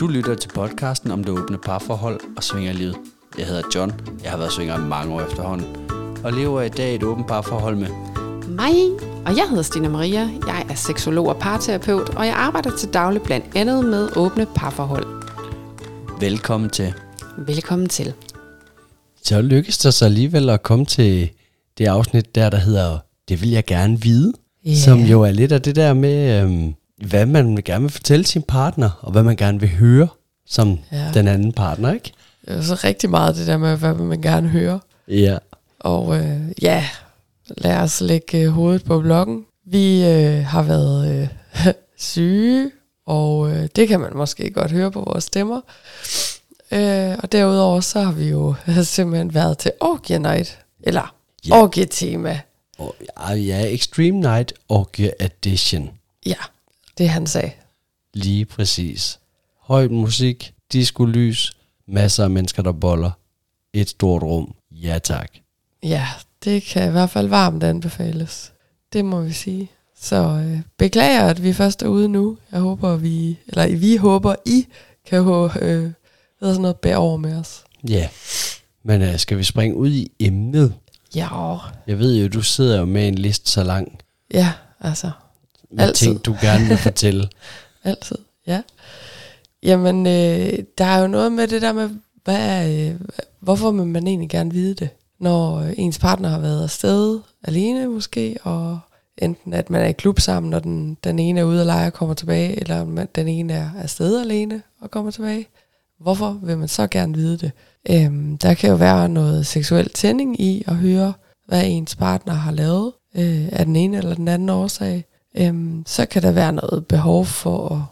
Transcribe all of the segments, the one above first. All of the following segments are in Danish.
Du lytter til podcasten om det åbne parforhold og svingerlivet. Jeg hedder John. Jeg har været svinger i mange år efterhånden. Og lever i dag et åbent parforhold med Mig, og jeg hedder Stina Maria. Jeg er seksolog og parterapeut, og jeg arbejder til daglig blandt andet med åbne parforhold. Velkommen til. Velkommen til. Så lykkes det så alligevel at komme til det afsnit der, der hedder Det vil jeg gerne vide. Yeah. Som jo er lidt af det der med, øhm, hvad man gerne vil fortælle sin partner, og hvad man gerne vil høre som Ja. ja. den anden partner, ikke? Det er så rigtig meget det der med, hvad man gerne høre. Ja. Og øh, ja, lad os lægge øh, hovedet på blokken. Vi øh, har været øh, syge, og øh, det kan man måske godt høre på vores stemmer. Øh, og derudover så har vi jo simpelthen været til Orgia Night, eller Ja. ja. Orgia-tema. Og, ja, Extreme Night Orgia Edition. Ja, det han sagde. Lige præcis. Høj musik, disco lys, masser af mennesker, der boller. Et stort rum. Ja tak. Ja, det kan i hvert fald varmt anbefales. Det må vi sige. Så øh, beklager, at vi først er ude nu. Jeg håber, vi, eller vi håber, I kan ho- øh, sådan noget, bære over med os. Ja. Men uh, skal vi springe ud i emnet? Ja, Jeg ved jo, du sidder jo med en liste så lang ja, altså, med Altid. ting, du gerne vil fortælle. altid, ja. Jamen, øh, der er jo noget med det der med, hvad øh, hvorfor vil man egentlig gerne vide det, når øh, ens partner har været afsted alene måske, og enten at man er i klub sammen, og den, den ene er ude og lege og kommer tilbage, eller man, den ene er afsted alene og kommer tilbage. Hvorfor vil man så gerne vide det? Øhm, der kan jo være noget seksuel tænding i at høre, hvad ens partner har lavet øh, af den ene eller den anden årsag. Øhm, så kan der være noget behov for,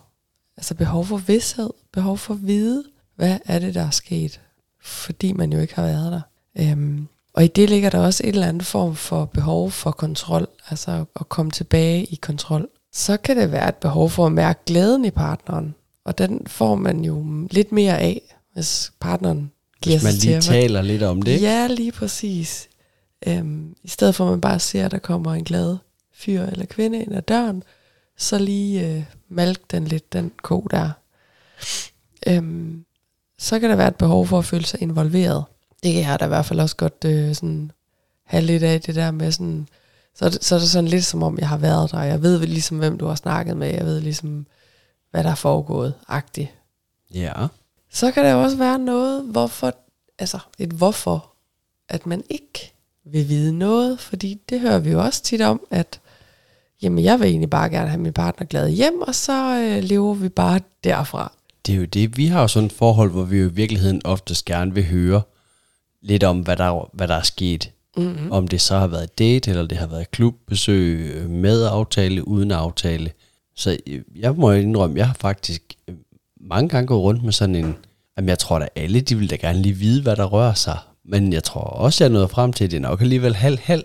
altså behov for vidshed, behov for at vide, hvad er det, der er sket, fordi man jo ikke har været der. Øhm, og i det ligger der også et eller andet form for behov for kontrol, altså at komme tilbage i kontrol. Så kan det være et behov for at mærke glæden i partneren, og den får man jo lidt mere af, hvis partneren giver Hvis man til lige taler lidt om det. ikke? Ja, lige præcis. Øhm, I stedet for at man bare ser, at der kommer en glad fyr eller kvinde ind ad døren, så lige øh, malk den lidt, den ko der. Øhm, så kan der være et behov for at føle sig involveret. Det kan jeg da i hvert fald også godt øh, sådan, have lidt af det der med sådan, så, så er det sådan lidt som om, jeg har været der. Jeg ved ligesom, hvem du har snakket med. Jeg ved ligesom, hvad der er foregået, agtigt. Ja. Så kan der også være noget, hvorfor, altså et hvorfor, at man ikke vil vide noget, fordi det hører vi jo også tit om, at jamen, jeg vil egentlig bare gerne have min partner glad hjem, og så øh, lever vi bare derfra. Det er jo det. Vi har jo sådan et forhold, hvor vi jo i virkeligheden oftest gerne vil høre lidt om, hvad der, hvad der er sket. Mm-hmm. Om det så har været date, eller det har været klubbesøg øh, med aftale, uden aftale. Så øh, jeg må indrømme, jeg har faktisk øh, mange gange gået rundt med sådan en, jamen jeg tror da alle, de vil da gerne lige vide, hvad der rører sig. Men jeg tror også, jeg er nået frem til, at det er nok alligevel halv-halv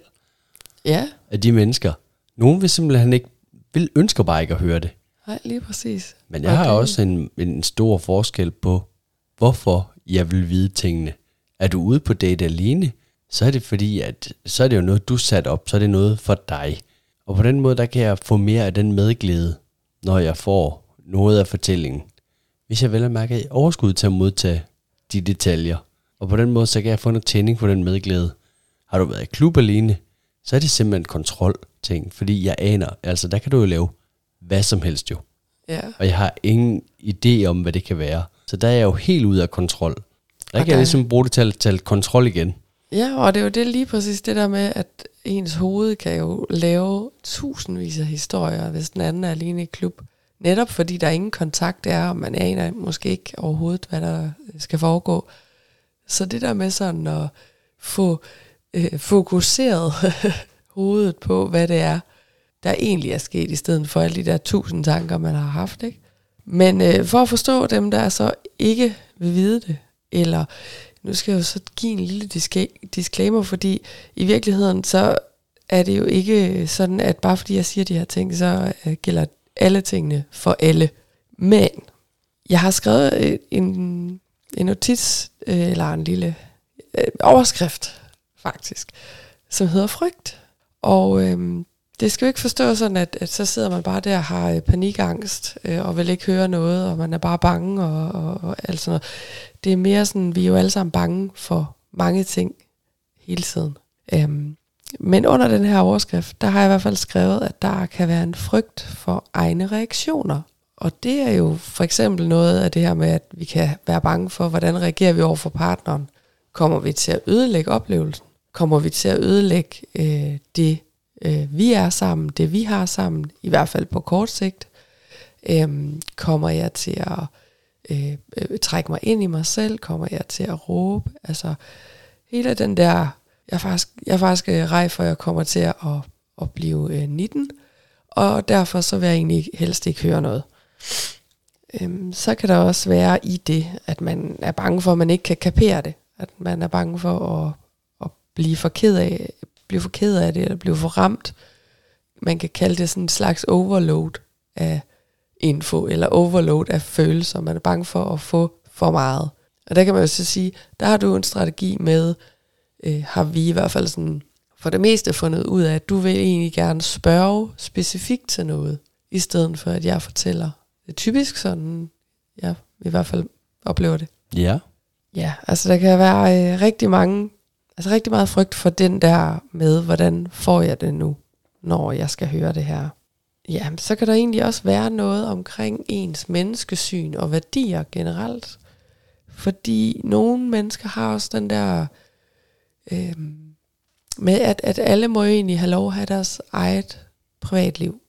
Ja, af de mennesker. Nogen vil simpelthen ikke, vil ønsker bare ikke at høre det. nej, lige præcis. Men jeg okay. har også en, en stor forskel på, hvorfor jeg vil vide tingene. Er du ude på date alene, så er det fordi, at så er det jo noget, du sat op, så er det noget for dig. Og på den måde, der kan jeg få mere af den medglæde, når jeg får noget af fortællingen. Hvis jeg vel at mærke er overskud til at modtage de detaljer. Og på den måde, så kan jeg få noget tænding på den medglæde. Har du været i klub alene, så er det simpelthen kontrol ting, fordi jeg aner, altså der kan du jo lave hvad som helst jo Ja, og jeg har ingen idé om, hvad det kan være. Så der er jeg jo helt ude af kontrol. Der Og kan jeg ligesom bruge det til at tage kontrol igen. ja og det er jo det lige præcis det der med, at ens hoved kan jo lave tusindvis af historier, hvis den anden er alene i klub. Netop fordi der ingen kontakt er, og man aner måske ikke overhovedet, hvad der skal foregå. Så det der med sådan at få øh, fokuseret hovedet på, hvad det er, der egentlig er sket, i stedet for alle de der tusind tanker, man har haft. Ikke? Men øh, for at forstå dem, der så ikke vil vide det, eller nu skal jeg jo så give en lille disclaimer, fordi i virkeligheden så er det jo ikke sådan, at bare fordi jeg siger de her ting, så øh, gælder alle tingene for alle. Men jeg har skrevet øh, en, en notits, øh, eller en lille øh, overskrift faktisk, som hedder frygt. Og øhm, det skal jo ikke forstå sådan, at, at så sidder man bare der og har øh, panikangst, øh, og vil ikke høre noget, og man er bare bange, og, og, og alt sådan noget. Det er mere sådan, vi er jo alle sammen bange for mange ting hele tiden. Øhm, men under den her overskrift, der har jeg i hvert fald skrevet, at der kan være en frygt for egne reaktioner. Og det er jo for eksempel noget af det her med, at vi kan være bange for, hvordan reagerer vi over for partneren. Kommer vi til at ødelægge oplevelsen? Kommer vi til at ødelægge øh, det, øh, vi er sammen, det vi har sammen, i hvert fald på kort sigt? Øh, kommer jeg til at øh, øh, trække mig ind i mig selv? Kommer jeg til at råbe? Altså hele den der, jeg er faktisk, jeg er faktisk øh, rej for, at jeg kommer til at, at blive øh, 19, og derfor så vil jeg egentlig helst ikke høre noget. Øhm, så kan der også være i det, at man er bange for, at man ikke kan kapere det. At man er bange for at blive for ked af, blive for ked af det, eller blive for ramt. Man kan kalde det sådan en slags overload af info, eller overload af følelser. Man er bange for at få for meget. Og der kan man jo så sige, der har du en strategi med, øh, har vi i hvert fald sådan for det meste fundet ud af, at du vil egentlig gerne spørge specifikt til noget, i stedet for at jeg fortæller. Det er typisk sådan, jeg i hvert fald oplever det. Ja. Ja, altså der kan være øh, rigtig mange, altså rigtig meget frygt for den der med, hvordan får jeg det nu, når jeg skal høre det her. Ja, så kan der egentlig også være noget omkring ens menneskesyn og værdier generelt. Fordi nogle mennesker har også den der øh, med, at, at alle må jo egentlig have lov at have deres eget privatliv.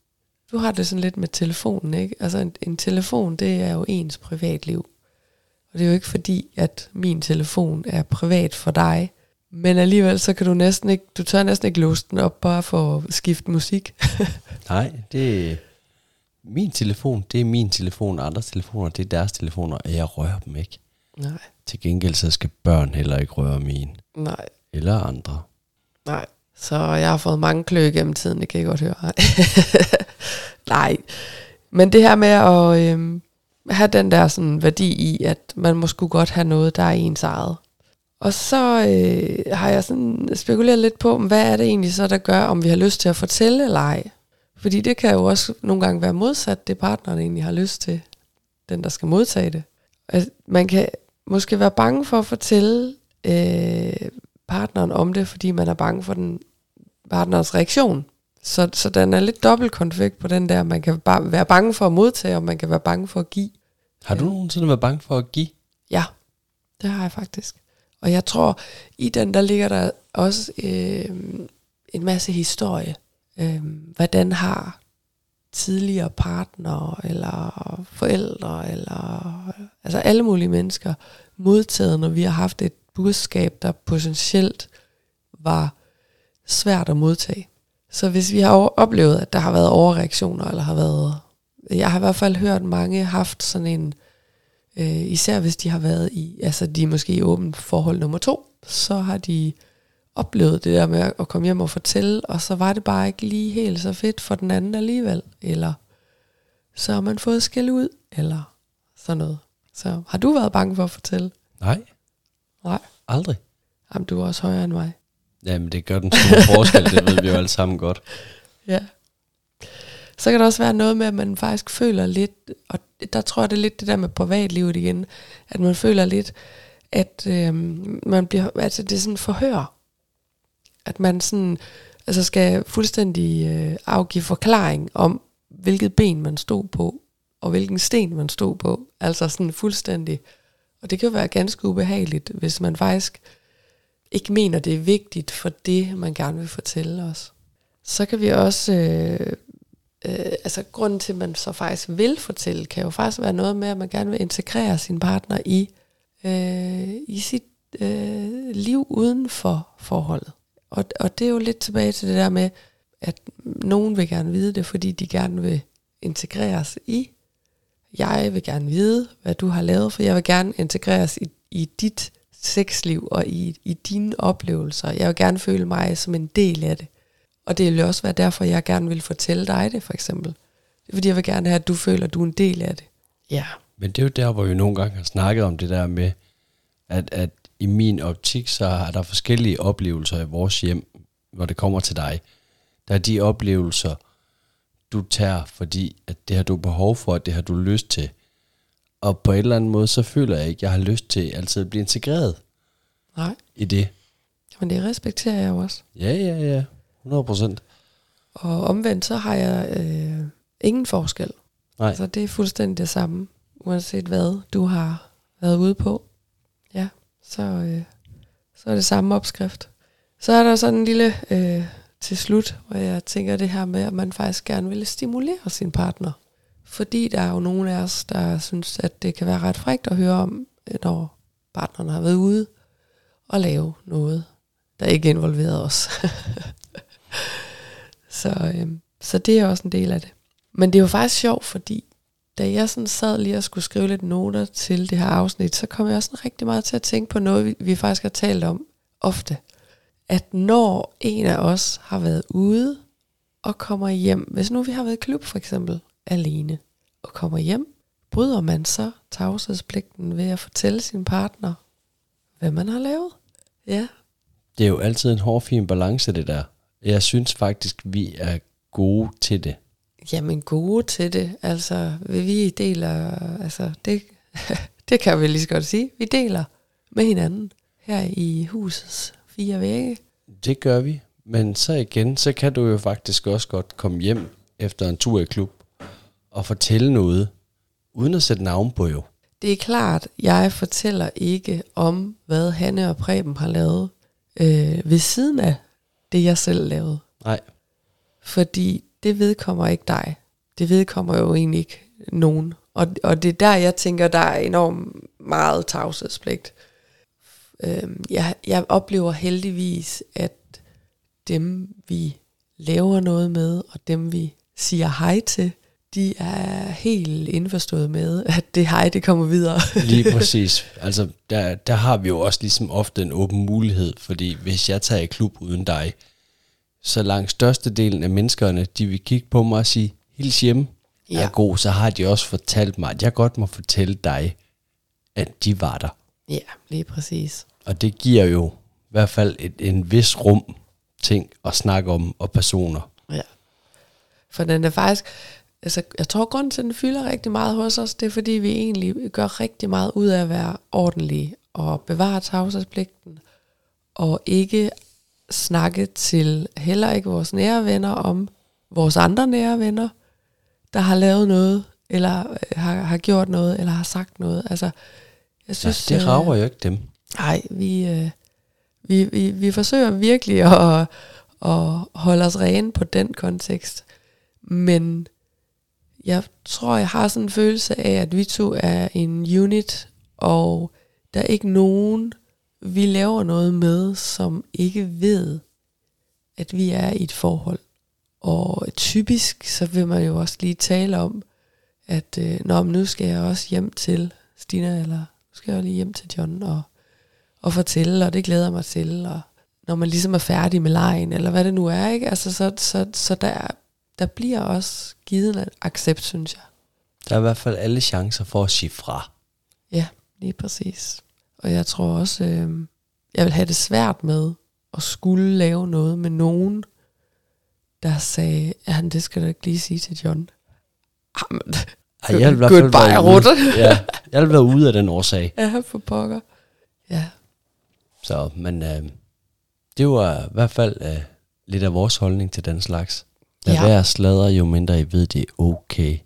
Du har det sådan lidt med telefonen, ikke? Altså en, en telefon, det er jo ens privatliv. Og det er jo ikke fordi, at min telefon er privat for dig. Men alligevel, så kan du næsten ikke, du tør næsten ikke låse den op bare for at skifte musik. Nej, det er min telefon, det er min telefon, og andres telefoner, det er deres telefoner, og jeg rører dem ikke. Nej, Til gengæld så skal børn heller ikke røre mine, nej, eller andre. nej. Så jeg har fået mange klø gennem tiden, det kan jeg godt høre. Nej. nej. Men det her med at øhm, have den der sådan værdi i, at man må sgu godt have noget, der er ens eget. Og så øh, har jeg sådan spekuleret lidt på, hvad er det egentlig så, der gør, om vi har lyst til at fortælle eller ej. Fordi det kan jo også nogle gange være modsat, det partneren egentlig har lyst til, den der skal modtage det. At man kan måske være bange for at fortælle øh, partneren om det, fordi man er bange for den partners reaktion. Så, så den er lidt dobbelt konflikt på den der, man kan bare være bange for at modtage, og man kan være bange for at give. Har du nogensinde været bange for at give? Ja, det har jeg faktisk. Og jeg tror, i den der ligger der også øh, en masse historie. Øh, hvordan har tidligere partnere, eller forældre, eller altså alle mulige mennesker modtaget, når vi har haft et budskab, der potentielt var svært at modtage. Så hvis vi har oplevet, at der har været overreaktioner, eller har været... Jeg har i hvert fald hørt mange haft sådan en... Øh, især hvis de har været i... Altså de er måske i åbent forhold nummer to, så har de oplevet det der med at komme hjem og fortælle, og så var det bare ikke lige helt så fedt for den anden alligevel. Eller så har man fået skæld ud, eller sådan noget. Så har du været bange for at fortælle? Nej, Nej. aldrig. Jamen, du er også højere end mig. Jamen, det gør den store forskel, det ved vi jo alle sammen godt. Ja. Så kan der også være noget med, at man faktisk føler lidt, og der tror jeg, det er lidt det der med privatlivet igen, at man føler lidt, at øh, man bliver, altså det er sådan forhør. At man sådan, altså skal fuldstændig øh, afgive forklaring om, hvilket ben man stod på, og hvilken sten man stod på. Altså sådan fuldstændig. Og det kan jo være ganske ubehageligt, hvis man faktisk ikke mener, det er vigtigt for det, man gerne vil fortælle os. Så kan vi også, øh, øh, altså grunden til, at man så faktisk vil fortælle, kan jo faktisk være noget med, at man gerne vil integrere sin partner i, øh, i sit øh, liv uden for forholdet. Og, og det er jo lidt tilbage til det der med, at nogen vil gerne vide det, fordi de gerne vil integreres i. Jeg vil gerne vide, hvad du har lavet, for jeg vil gerne integreres i, i dit sexliv og i, i dine oplevelser. Jeg vil gerne føle mig som en del af det. Og det vil også være derfor, jeg gerne vil fortælle dig det, for eksempel. Det er fordi, jeg vil gerne have, at du føler, at du er en del af det. Ja. Men det er jo der, hvor vi nogle gange har snakket om det der med, at, at i min optik, så er der forskellige oplevelser i vores hjem, hvor det kommer til dig. Der er de oplevelser, du tager, fordi at det har du behov for, at det har du lyst til. Og på en eller anden måde, så føler jeg ikke, at jeg har lyst til altid at blive integreret Nej, i det. men det respekterer jeg jo også. Ja, ja, ja. 100 procent. Og omvendt, så har jeg øh, ingen forskel. Nej. Altså, det er fuldstændig det samme, uanset hvad du har været ude på. Ja, så, øh, så er det samme opskrift. Så er der sådan en lille øh, til slut, hvor jeg tænker det her med, at man faktisk gerne vil stimulere sin partner. Fordi der er jo nogen af os, der synes, at det kan være ret frægt at høre om, når partneren har været ude og lave noget, der ikke involverer os. så, øhm, så det er også en del af det. Men det er jo faktisk sjovt, fordi da jeg sådan sad lige og skulle skrive lidt noter til det her afsnit, så kom jeg også sådan rigtig meget til at tænke på noget, vi, vi faktisk har talt om ofte. At når en af os har været ude og kommer hjem, hvis nu vi har været i klub for eksempel, alene, og kommer hjem, bryder man så tavshedspligten ved at fortælle sin partner, hvad man har lavet? Ja, Det er jo altid en hård, fin balance, det der. Jeg synes faktisk, vi er gode til det. Jamen gode til det. Altså, vi deler, altså det, det kan vi lige så godt sige. Vi deler med hinanden her i husets fire vægge. Det gør vi. Men så igen, så kan du jo faktisk også godt komme hjem efter en tur i klub og fortælle noget, uden at sætte navn på jo. Det er klart, jeg fortæller ikke om, hvad Hanne og Preben har lavet øh, ved siden af det, jeg selv lavede. Nej, Fordi det vedkommer ikke dig. Det vedkommer jo egentlig ikke nogen. Og, og det er der, jeg tænker, der er enormt meget tavshedspligt. Øhm, jeg, jeg oplever heldigvis, at dem, vi laver noget med, og dem, vi siger hej til, de er helt indforstået med, at det hej, det kommer videre. lige præcis. altså, der, der har vi jo også ligesom ofte en åben mulighed, fordi hvis jeg tager i klub uden dig, så langt størstedelen af menneskerne, de vil kigge på mig og sige, hils hjemme, ja. Er god, så har de også fortalt mig, at jeg godt må fortælle dig, at de var der. ja, lige præcis. Og det giver jo i hvert fald et, en vis rum ting at snakke om, og personer. Ja. For den er faktisk, altså jeg tror grunden til, at den fylder rigtig meget hos os, det er fordi vi egentlig gør rigtig meget ud af at være ordentlige og bevare tavshedspligten og ikke snakke til heller ikke vores nære venner om vores andre nære venner, der har lavet noget, eller øh, har, har gjort noget, eller har sagt noget. Altså, jeg synes, det øh, rager jo ikke dem. Nej, vi, øh, vi, vi, vi forsøger virkelig at, at holde os rene på den kontekst. Men jeg tror, jeg har sådan en følelse af, at vi to er en unit, og der er ikke nogen, vi laver noget med, som ikke ved, at vi er i et forhold. Og typisk, så vil man jo også lige tale om, at øh, Nå, men nu skal jeg også hjem til Stina, eller nu skal jeg lige hjem til John, og og fortælle, og det glæder jeg mig til, og når man ligesom er færdig med lejen, eller hvad det nu er, ikke? Altså, så, så, så der, der bliver også givet en accept, synes jeg. Der er i hvert fald alle chancer for at sige fra. Ja, lige præcis. Og jeg tror også, øh, jeg vil have det svært med at skulle lave noget med nogen, der sagde, ja, det skal du ikke lige sige til John. Jamen, Ej, jeg vil i hvert Goodbye, fald være ude, ja, jeg vil være ude af den årsag. ja, for pokker. Ja, Så, men øh, det var i hvert fald øh, lidt af vores holdning til den slags. Lad Ja. være sladre, jo mindre I ved, det er okay.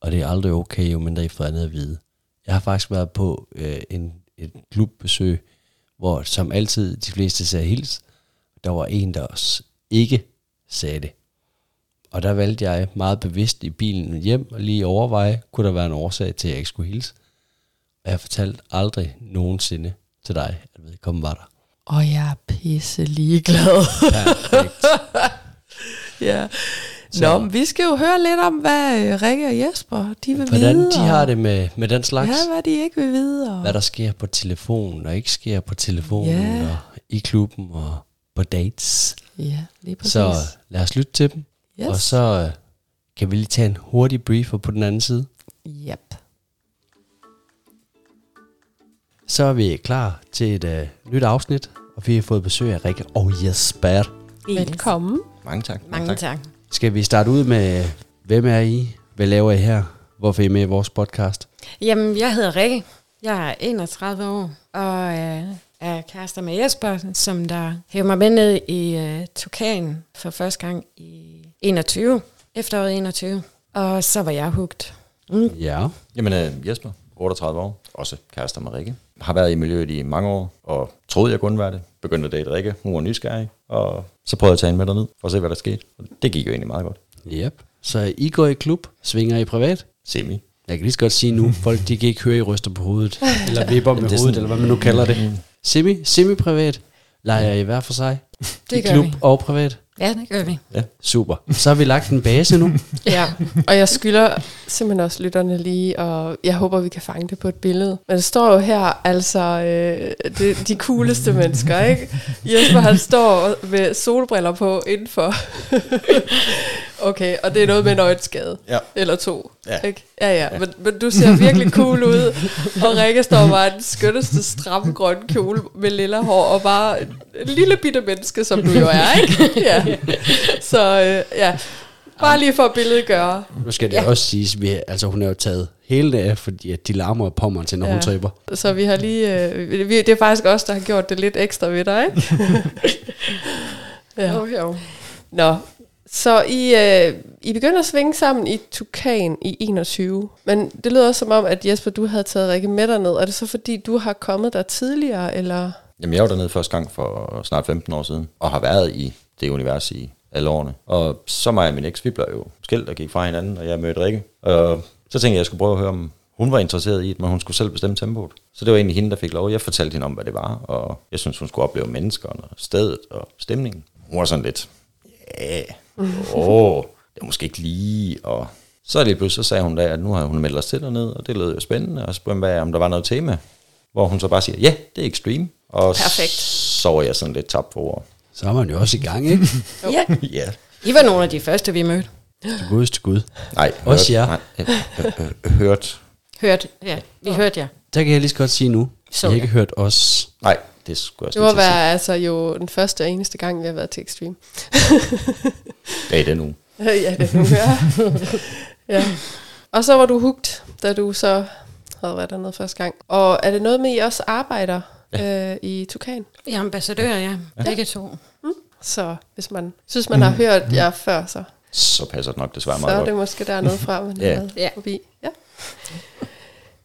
Og det er aldrig okay, jo mindre I får andet at vide. Jeg har faktisk været på øh, en, et klubbesøg, hvor som altid de fleste sagde hils. Der var en, der også ikke sagde det. Og der valgte jeg meget bevidst i bilen hjem og lige overveje, kunne der være en årsag til, at jeg ikke skulle hilse. Og jeg fortalte aldrig nogensinde til dig, at vedkommende var der. og jeg er pisse ligeglad. Perfekt. ja. Så- Nå, men vi skal jo høre lidt om, hvad øh, Rikke og Jesper, de vil Hvordan vide. de og- har det med, med den slags. Ja, hvad de ikke vil vide. Og... Hvad der sker på telefonen og ikke sker på telefonen Ja. og i klubben og på dates. Ja, lige præcis. Så lad os lytte til dem. yes. Og så øh, kan vi lige tage en hurtig briefer på den anden side. Yep. Så er vi klar til et uh, nyt afsnit, og vi har fået besøg af Rikke og Jesper. Velkommen. Mange tak. Mange tak. Skal vi starte ud med, hvem er I? Hvad laver I her? Hvorfor er I med i vores podcast? Jamen, jeg hedder Rikke. Jeg er 31 år, og øh, er kærester med Jesper, som der hæver mig med ned i øh, Tukan for første gang i 21, efteråret 21. Og så var jeg hugt. Mm. Ja. Jamen, øh, Jesper, 38 år, også kærester med Rikke. Har været i miljøet i mange år, og troede, jeg kunne være det. Begyndte at date Rikke, hun var nysgerrig, og så prøvede jeg at tage hende med derned, for at se, hvad der skete. Og det gik jo egentlig meget godt. Yep. Så I går i klub, svinger I privat? Semi. Jeg kan lige så godt sige nu, folk de kan ikke høre, I ryster på hovedet. Eller vipper med det hovedet, sådan- eller hvad man nu kalder det. Semi, semi-privat. Leger I hver for sig? Det I gør klub vi. og privat? Ja, det gør vi. Super. Så har vi lagt en base nu. Ja, og jeg skylder simpelthen også lytterne lige, og jeg håber, vi kan fange det på et billede. Men det står jo her, altså, øh, det, de cooleste mennesker, ikke? Jesper, han står med solbriller på indenfor. okay, og det er noget med en øjenskade. Ja. Eller to. Ja. Ikke? Ja, ja, men, men du ser virkelig cool ud. Og Rikke står bare i den skønneste stramme grønne kjole med lilla hår, og bare en lille bitte menneske, som du jo er, ikke? Ja. Så øh, ja, bare lige for at billedet gøre. Nu skal det ja. også siges, vi, altså hun er jo taget hele det af, fordi at de larmer og pommer til, når ja. hun Ja. tripper. Så vi har lige, øh, vi, det er faktisk os, der har gjort det lidt ekstra ved dig, ikke? ja. Jo, jo. Nå, så I, øh, I begynder at svinge sammen i Tukan i 21. Men det lyder også som om, at Jesper, du havde taget Rikke med ned. Er det så fordi, du har kommet der tidligere, eller? Jamen, jeg var dernede første gang for snart 15 år siden, og har været i det univers i alle årene. Og så mig og min eks, vi blev jo skilt og gik fra hinanden, og jeg mødte Rikke. Og så tænkte jeg, at jeg skulle prøve at høre, om hun var interesseret i det, men hun skulle selv bestemme tempoet. Så det var egentlig hende, der fik lov. Jeg fortalte hende om, hvad det var, og jeg synes, hun skulle opleve menneskerne, stedet og stemningen. Hun var sådan lidt, ja, åh, det er måske ikke lige, og så lige pludselig så sagde hun da, at nu har hun meldt os til dernede, og det lød jo spændende, og så spurgte jeg, om der var noget tema, hvor hun så bare siger, ja, det er Extreme. Og Perfekt. så var jeg sådan lidt tabt for ord. Så er man jo også i gang, ikke? Ja, Ja. I var nogle af de første, vi mødte. Til Guds til Gud. Nej, Også jer. Nej, øh, øh, øh, hørt. Hørt, ja, vi hørte jer. Der kan jeg lige så godt sige nu, Så I har ja. ikke hørt os. Nej, det skulle jeg Det må også være altså jo den første og eneste gang, vi har været til Extreme. Ja, i den uge. ja, det nu ja. ja. Og så var du hugt, da du så havde været dernede første gang. Og er det noget med, at I også arbejder ja. øh, i Tukan? Vi er ambassadører, ja. Begge to. Så hvis man synes, man har hørt jer før, så, Så passer det nok desværre så meget er godt. det måske der noget fra, man Ja. har været Ja. forbi. Ja.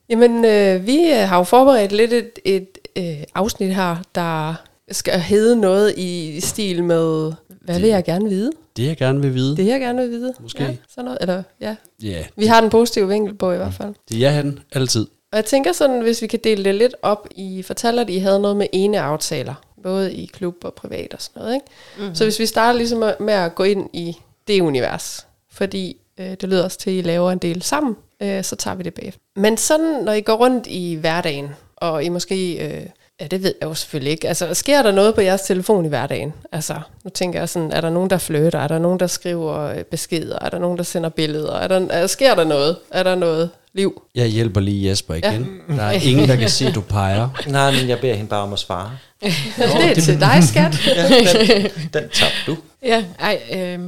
Jamen, øh, vi øh, har jo forberedt lidt et, et øh, afsnit her, der skal hedde noget i stil med, hvad vil jeg gerne vide? Det jeg gerne vil vide. Det jeg gerne vil vide. Måske. Ja, sådan noget. Eller, ja. Ja, Vi har den positive vinkel på i hvert fald. det er jeg han altid. Og jeg tænker sådan, hvis vi kan dele det lidt op, I fortæller, at I havde noget med ene aftaler, både i klub og privat og sådan noget, ikke? Mm-hmm. Så hvis vi starter ligesom med at gå ind i det univers, fordi øh, det lyder også til, at I laver en del sammen, øh, så tager vi det bagefter. Men sådan, når I går rundt i hverdagen, og I måske, øh, ja det ved jeg jo selvfølgelig ikke, altså sker der noget på jeres telefon i hverdagen? Altså, nu tænker jeg sådan, er der nogen, der flytter? Er der nogen, der skriver øh, beskeder? Er der nogen, der sender billeder? Er der, er, sker der noget? Er der noget liv? Jeg hjælper lige Jesper igen. Ja. Der er ingen, der kan se, du peger. Nej, men jeg beder hende bare om at svare. det er til dig, skat. Ja, den, den tabte du. Ja, ej, øh,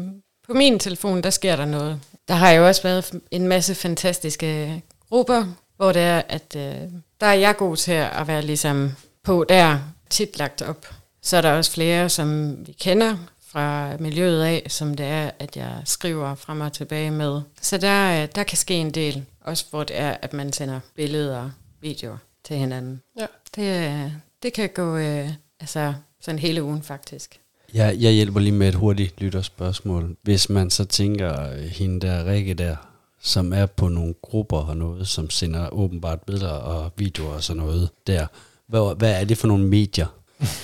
på min telefon, der sker der noget. Der har jo også været en masse fantastiske grupper, hvor det er, at øh, der er jeg god til at være ligesom på der, tit lagt op. Så er der også flere, som vi kender fra miljøet af, som det er, at jeg skriver frem og tilbage med. Så der, øh, der kan ske en del, også hvor det er, at man sender billeder og videoer til hinanden. Ja. Det, øh, det kan gå øh, altså, sådan hele ugen faktisk. Jeg, jeg hjælper lige med et hurtigt lytterspørgsmål. Hvis man så tænker, øh, hende der Rikke der, som er på nogle grupper og noget, som sender åbenbart billeder og videoer og sådan noget der. Hvad, hvad er det for nogle medier?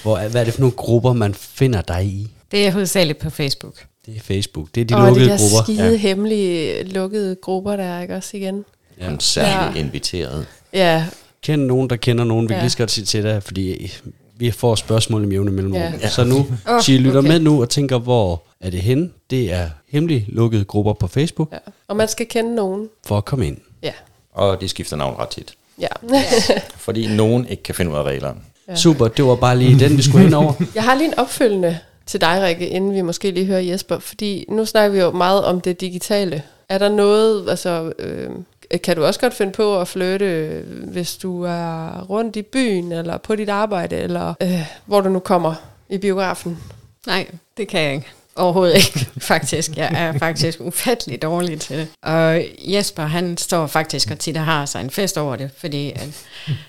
Hvor, er- hvad er det for nogle grupper, man finder dig i? Det er hovedsageligt på Facebook. Det er Facebook. Det er de og de lukkede der grupper. skide ja. hemmelige lukkede grupper der, ikke også igen? Ja. Hun er særligt Ja. inviteret. Ja, Kend nogen, der kender nogen. Vi kan Ja. lige så godt sige til dig, fordi vi får spørgsmål i jævne mellemrum. Ja. Så nu, så I lytter okay. med nu og tænker, hvor er det henne? Det er hemmelige lukkede grupper på Facebook ja. Og man skal kende nogen. for at komme ind. Ja. Og de skifter navn ret tit. ja. Fordi nogen ikke kan finde ud af reglerne. Ja. Super, det var bare lige den, vi skulle hen over. Jeg har lige en opfølgende til dig, Rikke, inden vi måske lige hører Jesper. Fordi nu snakker vi jo meget om det digitale. Er der noget, altså... Øh, kan du også godt finde på at flytte, hvis du er rundt i byen, eller på dit arbejde, eller øh, hvor du nu kommer i biografen? Nej, det kan jeg ikke. Overhovedet ikke, faktisk. Jeg er faktisk ufattelig dårlig til det. Og Jesper, han står faktisk og tit og har sig en fest over det, fordi at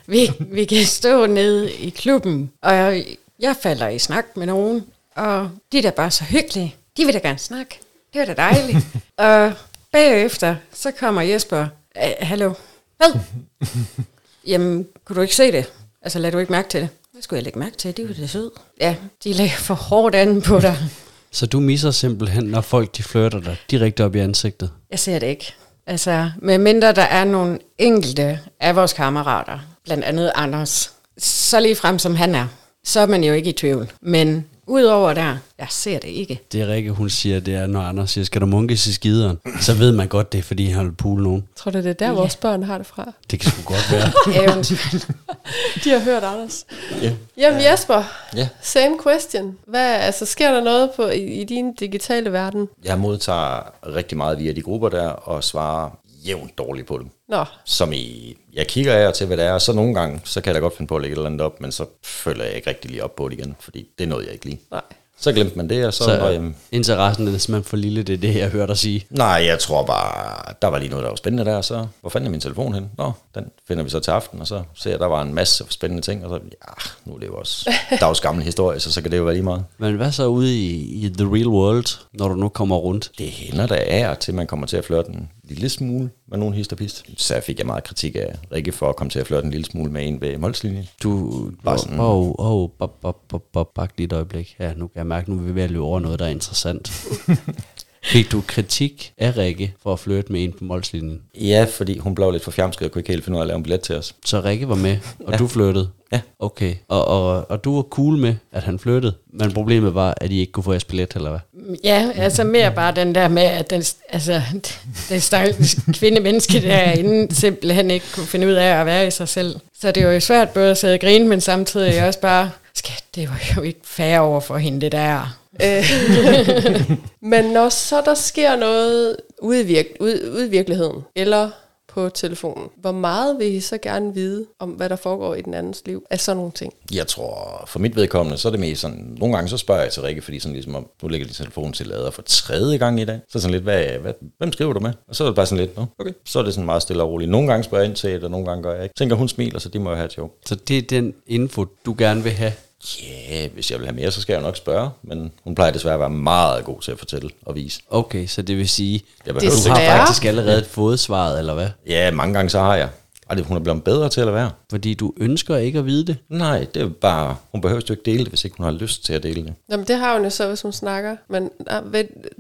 vi, vi kan stå nede i klubben, og jeg falder i snak med nogen, og de er da bare så hyggelige. De vil da gerne snakke. Det er da dejligt. og bagefter, så kommer Jesper, hallo, hvad? Jamen, kunne du ikke se det? Altså, lad du ikke mærke til det? Hvad skulle jeg lægge mærke til? Det var det sød. Ja, de lægger for hårdt an på dig. Så du misser simpelthen, når folk de flytter dig direkte op i ansigtet? Jeg ser det ikke. Altså, med mindre der er nogle enkelte af vores kammerater, blandt andet Anders, så lige frem som han er, så er man jo ikke i tvivl. Men Udover der, jeg ser det ikke. Det er Rikke, hun siger, det er, når Anders siger, skal du munkes i skideren? Så ved man godt, det er, fordi han vil pule nogen. Tror du, det er der, ja. vores børn har det fra? Det kan sgu godt være. De har hørt Anders. Ja. Jamen Jesper, ja. same question. Hvad, altså, sker der noget på, i, i din digitale verden? Jeg modtager rigtig meget via de grupper der, og svarer jævnt dårligt på dem. Nå. Som i, jeg kigger af til, hvad det er, og så nogle gange, så kan jeg da godt finde på at lægge et eller andet op, men så føler jeg ikke rigtig lige op på det igen, fordi det er noget, jeg ikke lige. Nej. Så glemte man det, og så... så var, jamen, interessen er simpelthen for lille, det er det, jeg hørte dig sige. Nej, jeg tror bare, der var lige noget, der var spændende der, så hvor fanden er min telefon hen? Nå, den finder vi så til aften, og så ser jeg, der var en masse spændende ting, og så, ja, nu er det jo også dags gamle historie, så så kan det jo være lige meget. Men hvad så ude i, i the real world, når du nu kommer rundt? Det hænder der er til, man kommer til at flirte en lille smule med nogen histerpist. Så fik jeg meget kritik af Rikke for at komme til at flirte en lille smule med en ved målslinjen. Du, var sådan, åh, bop, bop, bak lige et øjeblik. Ja, nu kan jeg mærke, nu er vi ved at løbe over noget, der er interessant. Fik du kritik af Rikke for at flirte med en på målslinjen? Ja, fordi hun blev lidt for fjamsket og kunne ikke helt finde ud af at lave en billet til os. Så Rikke var med, og ja. du flirtede? Ja. Okay, og, og, og du var cool med, at han flyttede, men problemet var, at I ikke kunne få jeres billet, eller hvad? Ja, altså mere bare den der med, at den, altså, den stakkels kvindemenneske derinde simpelthen ikke kunne finde ud af at være i sig selv. Så det var jo svært både at sidde og grine, men samtidig også bare, skat, det var jo ikke fair over for hende, det der. Øh. men når så der sker noget ude i, virke, ude, ude i virkeligheden, eller på telefonen. Hvor meget vil I så gerne vide om, hvad der foregår i den andens liv af sådan nogle ting? Jeg tror, for mit vedkommende, så er det mest sådan, nogle gange så spørger jeg til Rikke, fordi sådan ligesom om, nu lægger de telefonen til lader for tredje gang i dag. Så sådan lidt, hvad, hvad, hvem skriver du med? Og så er det bare sådan lidt, Nå, okay. Så er det sådan meget stille og roligt. Nogle gange spørger jeg ind til det, og nogle gange gør jeg ikke. Tænker, hun smiler, så de må jo have et job. Så det er den info, du gerne vil have Ja, yeah, hvis jeg vil have mere, så skal jeg nok spørge, men hun plejer desværre at være meget god til at fortælle og vise. Okay, så det vil sige, jeg du har faktisk allerede fået svaret, eller hvad? Ja, mange gange så har jeg. Og det, hun er blevet bedre til at være. Fordi du ønsker ikke at vide det? Nej, det er bare, hun behøver jo ikke dele det, hvis ikke hun har lyst til at dele det. Jamen det har hun jo så, hvis hun snakker. Men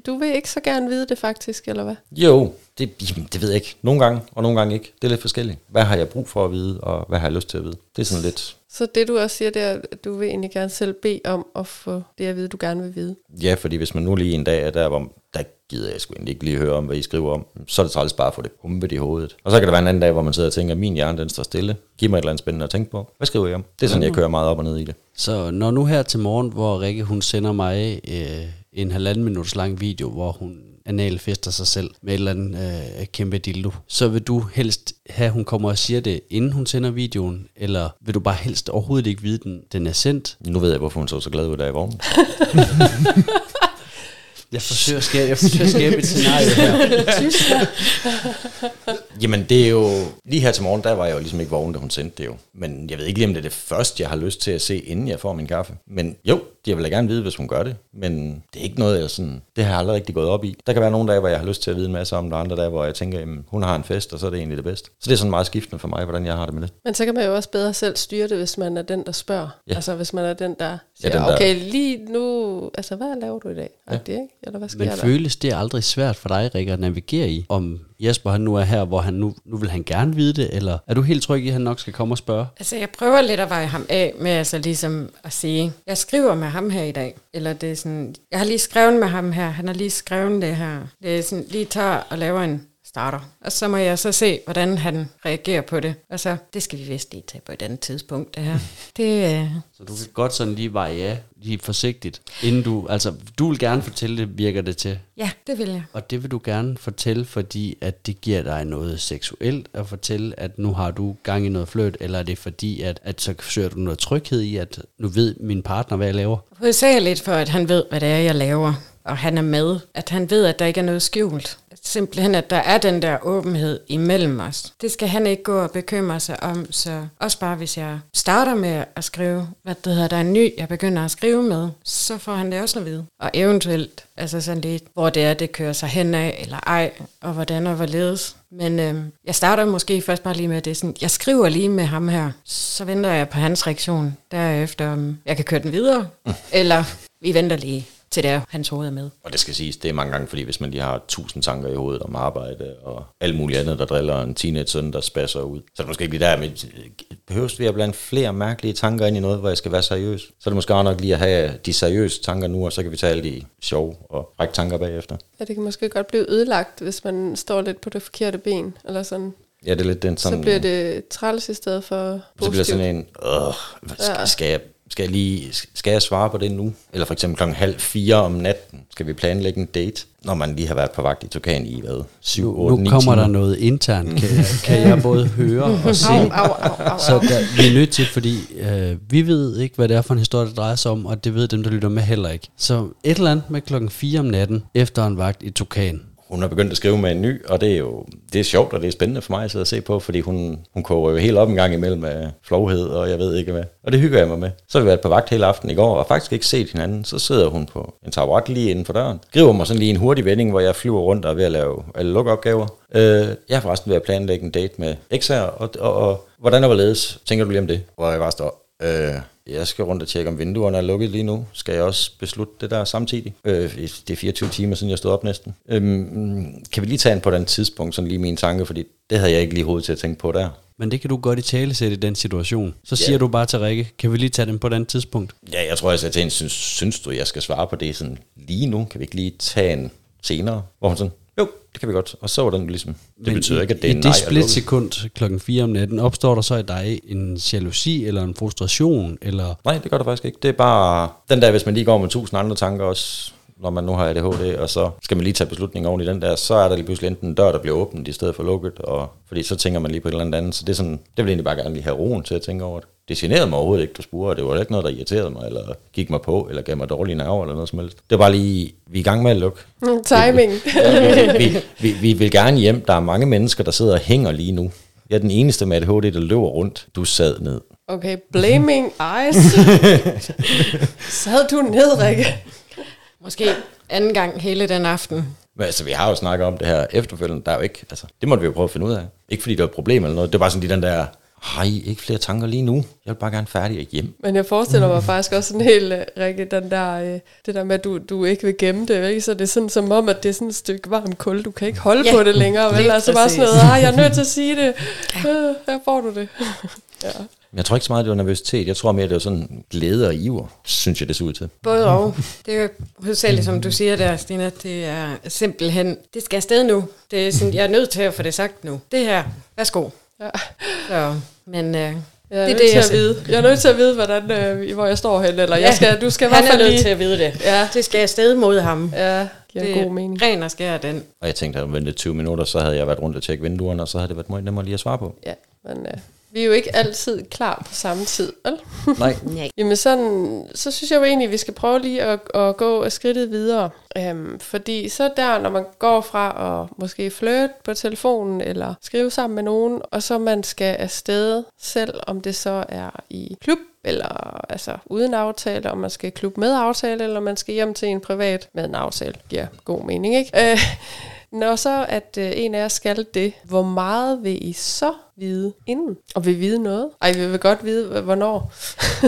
du vil ikke så gerne vide det faktisk, eller hvad? Jo, det, det ved jeg ikke. Nogle gange, og nogle gange ikke. Det er lidt forskelligt. Hvad har jeg brug for at vide, og hvad har jeg lyst til at vide? Det er sådan lidt... Så det du også siger, det er, at du vil egentlig gerne selv bede om at få det at vide, du gerne vil vide? Ja, fordi hvis man nu lige en dag er der, hvor der gider jeg sgu egentlig ikke lige høre om, hvad I skriver om, så er det træls bare at få det pumpet i hovedet. Og så kan der være en anden dag, hvor man sidder og tænker, min hjerne den står stille. Giv mig et eller andet spændende at tænke på. Hvad skriver jeg om? Det er sådan, jeg kører meget op og ned i det. Så når nu her til morgen, hvor Rikke hun sender mig øh, en halvanden minuts lang video, hvor hun analfester sig selv med et eller andet øh, kæmpe dildo, så vil du helst have, at hun kommer og siger det, inden hun sender videoen, eller vil du bare helst overhovedet ikke vide, den, den er sendt? Nu ved jeg, hvorfor hun så så glad ud af i vognen. Jeg forsøger at skabe, jeg forsøger at skabe et scenarie her. Jamen det er jo, lige her til morgen, der var jeg jo ligesom ikke vågen, da hun sendte det jo. Men jeg ved ikke lige, om det er det første, jeg har lyst til at se, inden jeg får min kaffe. Men jo, jeg vil da gerne vide, hvis hun gør det. Men det er ikke noget, jeg sådan, det har jeg aldrig rigtig gået op i. Der kan være nogle dage, hvor jeg har lyst til at vide en masse om det, og andre dage, hvor jeg tænker, jamen, hun har en fest, og så er det egentlig det bedste. Så det er sådan meget skiftende for mig, hvordan jeg har det med det. Men så kan man jo også bedre selv styre det, hvis man er den, der spørger. Ja. Altså hvis man er den, der siger, ja, den der... okay, lige nu, altså hvad laver du i dag? Ja. Det, ikke? Eller hvad sker Men der? føles det aldrig svært for dig, Rikke, at navigere i, om Jesper han nu er her, hvor han nu, nu vil han gerne vide det, eller er du helt tryg i, at han nok skal komme og spørge? Altså jeg prøver lidt at veje ham af med altså ligesom at sige, jeg skriver med ham her i dag, eller det er sådan, jeg har lige skrevet med ham her, han har lige skrevet det her. Det er sådan, lige tager og laver en starter. Og så må jeg så se, hvordan han reagerer på det. Og så, det skal vi vist lige tage på et andet tidspunkt, det her. Det, øh, Så du kan godt sådan lige veje ja, lige forsigtigt, inden du, altså du vil gerne fortælle det, virker det til. ja, det vil jeg. Og det vil du gerne fortælle, fordi at det giver dig noget seksuelt at fortælle, at nu har du gang i noget fløt, eller er det fordi, at, at så søger du noget tryghed i, at nu ved min partner, hvad jeg laver? Hovedsageligt for, at han ved, hvad det er, jeg laver, og han er med. At han ved, at der ikke er noget skjult. Simpelthen, at der er den der åbenhed imellem os. Det skal han ikke gå og bekymre sig om, så også bare hvis jeg starter med at skrive, hvad det hedder, der er en ny, jeg begynder at skrive med, så får han det også at vide. Og eventuelt, altså sådan lidt, hvor det er, det kører sig henad, eller ej, og hvordan og hvorledes. Men øh, jeg starter måske først bare lige med det sådan, jeg skriver lige med ham her, så venter jeg på hans reaktion derefter, om jeg kan køre den videre, eller vi venter lige til der hans hoved er med. Og det skal siges, det er mange gange, fordi hvis man lige har tusind tanker i hovedet om arbejde og alt muligt andet, der driller en teenage-søn, der spasser ud. Så er det måske ikke lige der, men behøves vi at blande flere mærkelige tanker ind i noget, hvor jeg skal være seriøs. Så er det måske også nok lige at have de seriøse tanker nu, og så kan vi tage alle de sjove og række tanker bagefter. Ja, det kan måske godt blive ødelagt, hvis man står lidt på det forkerte ben, eller sådan. Ja, det er lidt den sådan... Så bliver det træls i stedet for Så bliver det positivt. sådan en, øh, hvad skal, Ja. skal, jeg, skal, jeg lige, skal jeg svare på det nu? Eller for eksempel klokken halv fire om natten, skal vi planlægge en date? Når man lige har været på vagt i Tokan i, hvad, 7, Nu, 8, 9 nu kommer timer. der noget internt, kan jeg, kan jeg både høre og se. Au, au, au, au, Så der, vi er nødt til, fordi øh, vi ved ikke, hvad det er for en historie, det drejer sig om, og det ved dem, der lytter med heller ikke. Så et eller andet med klokken 4 om natten, efter en vagt i Tukan. Hun har begyndt at skrive med en ny, og det er jo det er sjovt, og det er spændende for mig at sidde og se på, fordi hun, hun koger jo helt op en gang imellem af flovhed, og jeg ved ikke hvad. Og det hygger jeg mig med. Så har vi været på vagt hele aften i går, og faktisk ikke set hinanden. Så sidder hun på en taburet lige inden for døren. Skriver mig sådan lige en hurtig vending, hvor jeg flyver rundt og er ved at lave alle lukopgaver. Øh, jeg har forresten ved at planlægge en date med X her, og, og, og hvordan og hvorledes tænker du lige om det? Hvor jeg bare står, øh, jeg skal rundt og tjekke, om vinduerne er lukket lige nu. Skal jeg også beslutte det der samtidig? Øh, det er 24 timer siden, jeg stod op næsten. Øhm, kan vi lige tage en på den tidspunkt, sådan lige min tanke, fordi det havde jeg ikke lige hovedet til at tænke på der. Men det kan du godt i tale sætte i den situation. Så siger du bare til Rikke, kan vi lige tage den på den tidspunkt? Ja, jeg tror, jeg sagde til hende, synes, synes du, jeg skal svare på det sådan lige nu? Kan vi ikke lige tage en senere? Hvor hun sådan, jo, det kan vi godt. Og så var den ligesom, det Men betyder i, ikke, at det er I nej det og split lukket. sekund klokken 4 om natten, opstår der så i dig en jalousi eller en frustration? Eller Nej, det gør der faktisk ikke. Det er bare den der, hvis man lige går med tusind andre tanker også, når man nu har ADHD, og så skal man lige tage beslutninger oven i den der, så er der lige pludselig enten en dør, der bliver åbnet i stedet for lukket, og fordi så tænker man lige på et eller andet andet. Så det er sådan, det vil egentlig bare gerne lige have roen til at tænke over det. Det generede mig overhovedet ikke, du spurgte. Det var ikke noget, der irriterede mig, eller gik mig på, eller gav mig dårlige nerver, eller noget som helst. Det var bare lige, vi er i gang med at lukke. Mm, Timing. vi, vi, vi vil gerne hjem. Der er mange mennesker, der sidder og hænger lige nu. Jeg er den eneste med ADHD, der løber rundt. Du sad ned. Okay, blaming eyes. Sad du ned, Rikke? Måske anden gang hele den aften. Men altså, vi har jo snakket om det her efterfølgende. Der er jo ikke, altså, det måtte vi jo prøve at finde ud af. Ikke fordi det var et problem eller noget. Det var sådan lige den der, har I ikke flere tanker lige nu? Jeg vil bare gerne færdig og hjem. Men jeg forestiller mig faktisk også sådan helt, øh, Rikke, den der, øh, det der med, at du, du ikke vil gemme det, ikke? så det er sådan som om, at det er sådan et stykke varmt kul, du kan ikke holde Ja, på det længere, vel? Altså bare sådan noget, ah, jeg er nødt til at sige det, øh, her får du det. ja. Men Jeg tror ikke så meget, det var nervøsitet. Jeg tror mere, det var sådan glæde og iver, synes jeg, det så ud til. Både og. Det er jo hovedsageligt, som du siger der, Stina, det er simpelthen, det skal afsted nu. Det er sådan, jeg er nødt til at få det sagt nu. Det her, værsgo. Ja. Så, men øh, Jeg er det er nødt det, til jeg at vide. Jeg er nødt til at vide, hvordan, øh, hvor jeg står hen, eller jeg skal, du skal han er nødt lige... til at vide det. Ja, Det skal afsted mod ham. ja, giver det god mening. ren og skær den. Og jeg tænkte, at jeg ventet 20 minutter, så havde jeg været rundt og tjekke vinduerne, og så havde det været meget nemmere lige at svare på. Ja, men øh, vi er jo ikke altid klar på samme tid, vel? Nej. Nej. Jamen sådan, så synes jeg jo egentlig, at vi skal prøve lige at, at gå skridtet videre. Øhm, fordi så der, når man går fra at måske flirt på telefonen, eller skrive sammen med nogen, og så man skal afsted, selv om det så er i klub, eller altså uden aftale, om man skal i klub med aftale, eller man skal hjem til en privat med en aftale. Giver god mening, ikke? Øh, når så, at øh, en af jer skal det, hvor meget vil I så vide inden? Og vil vide noget? Ej, vi vil godt vide, hvornår.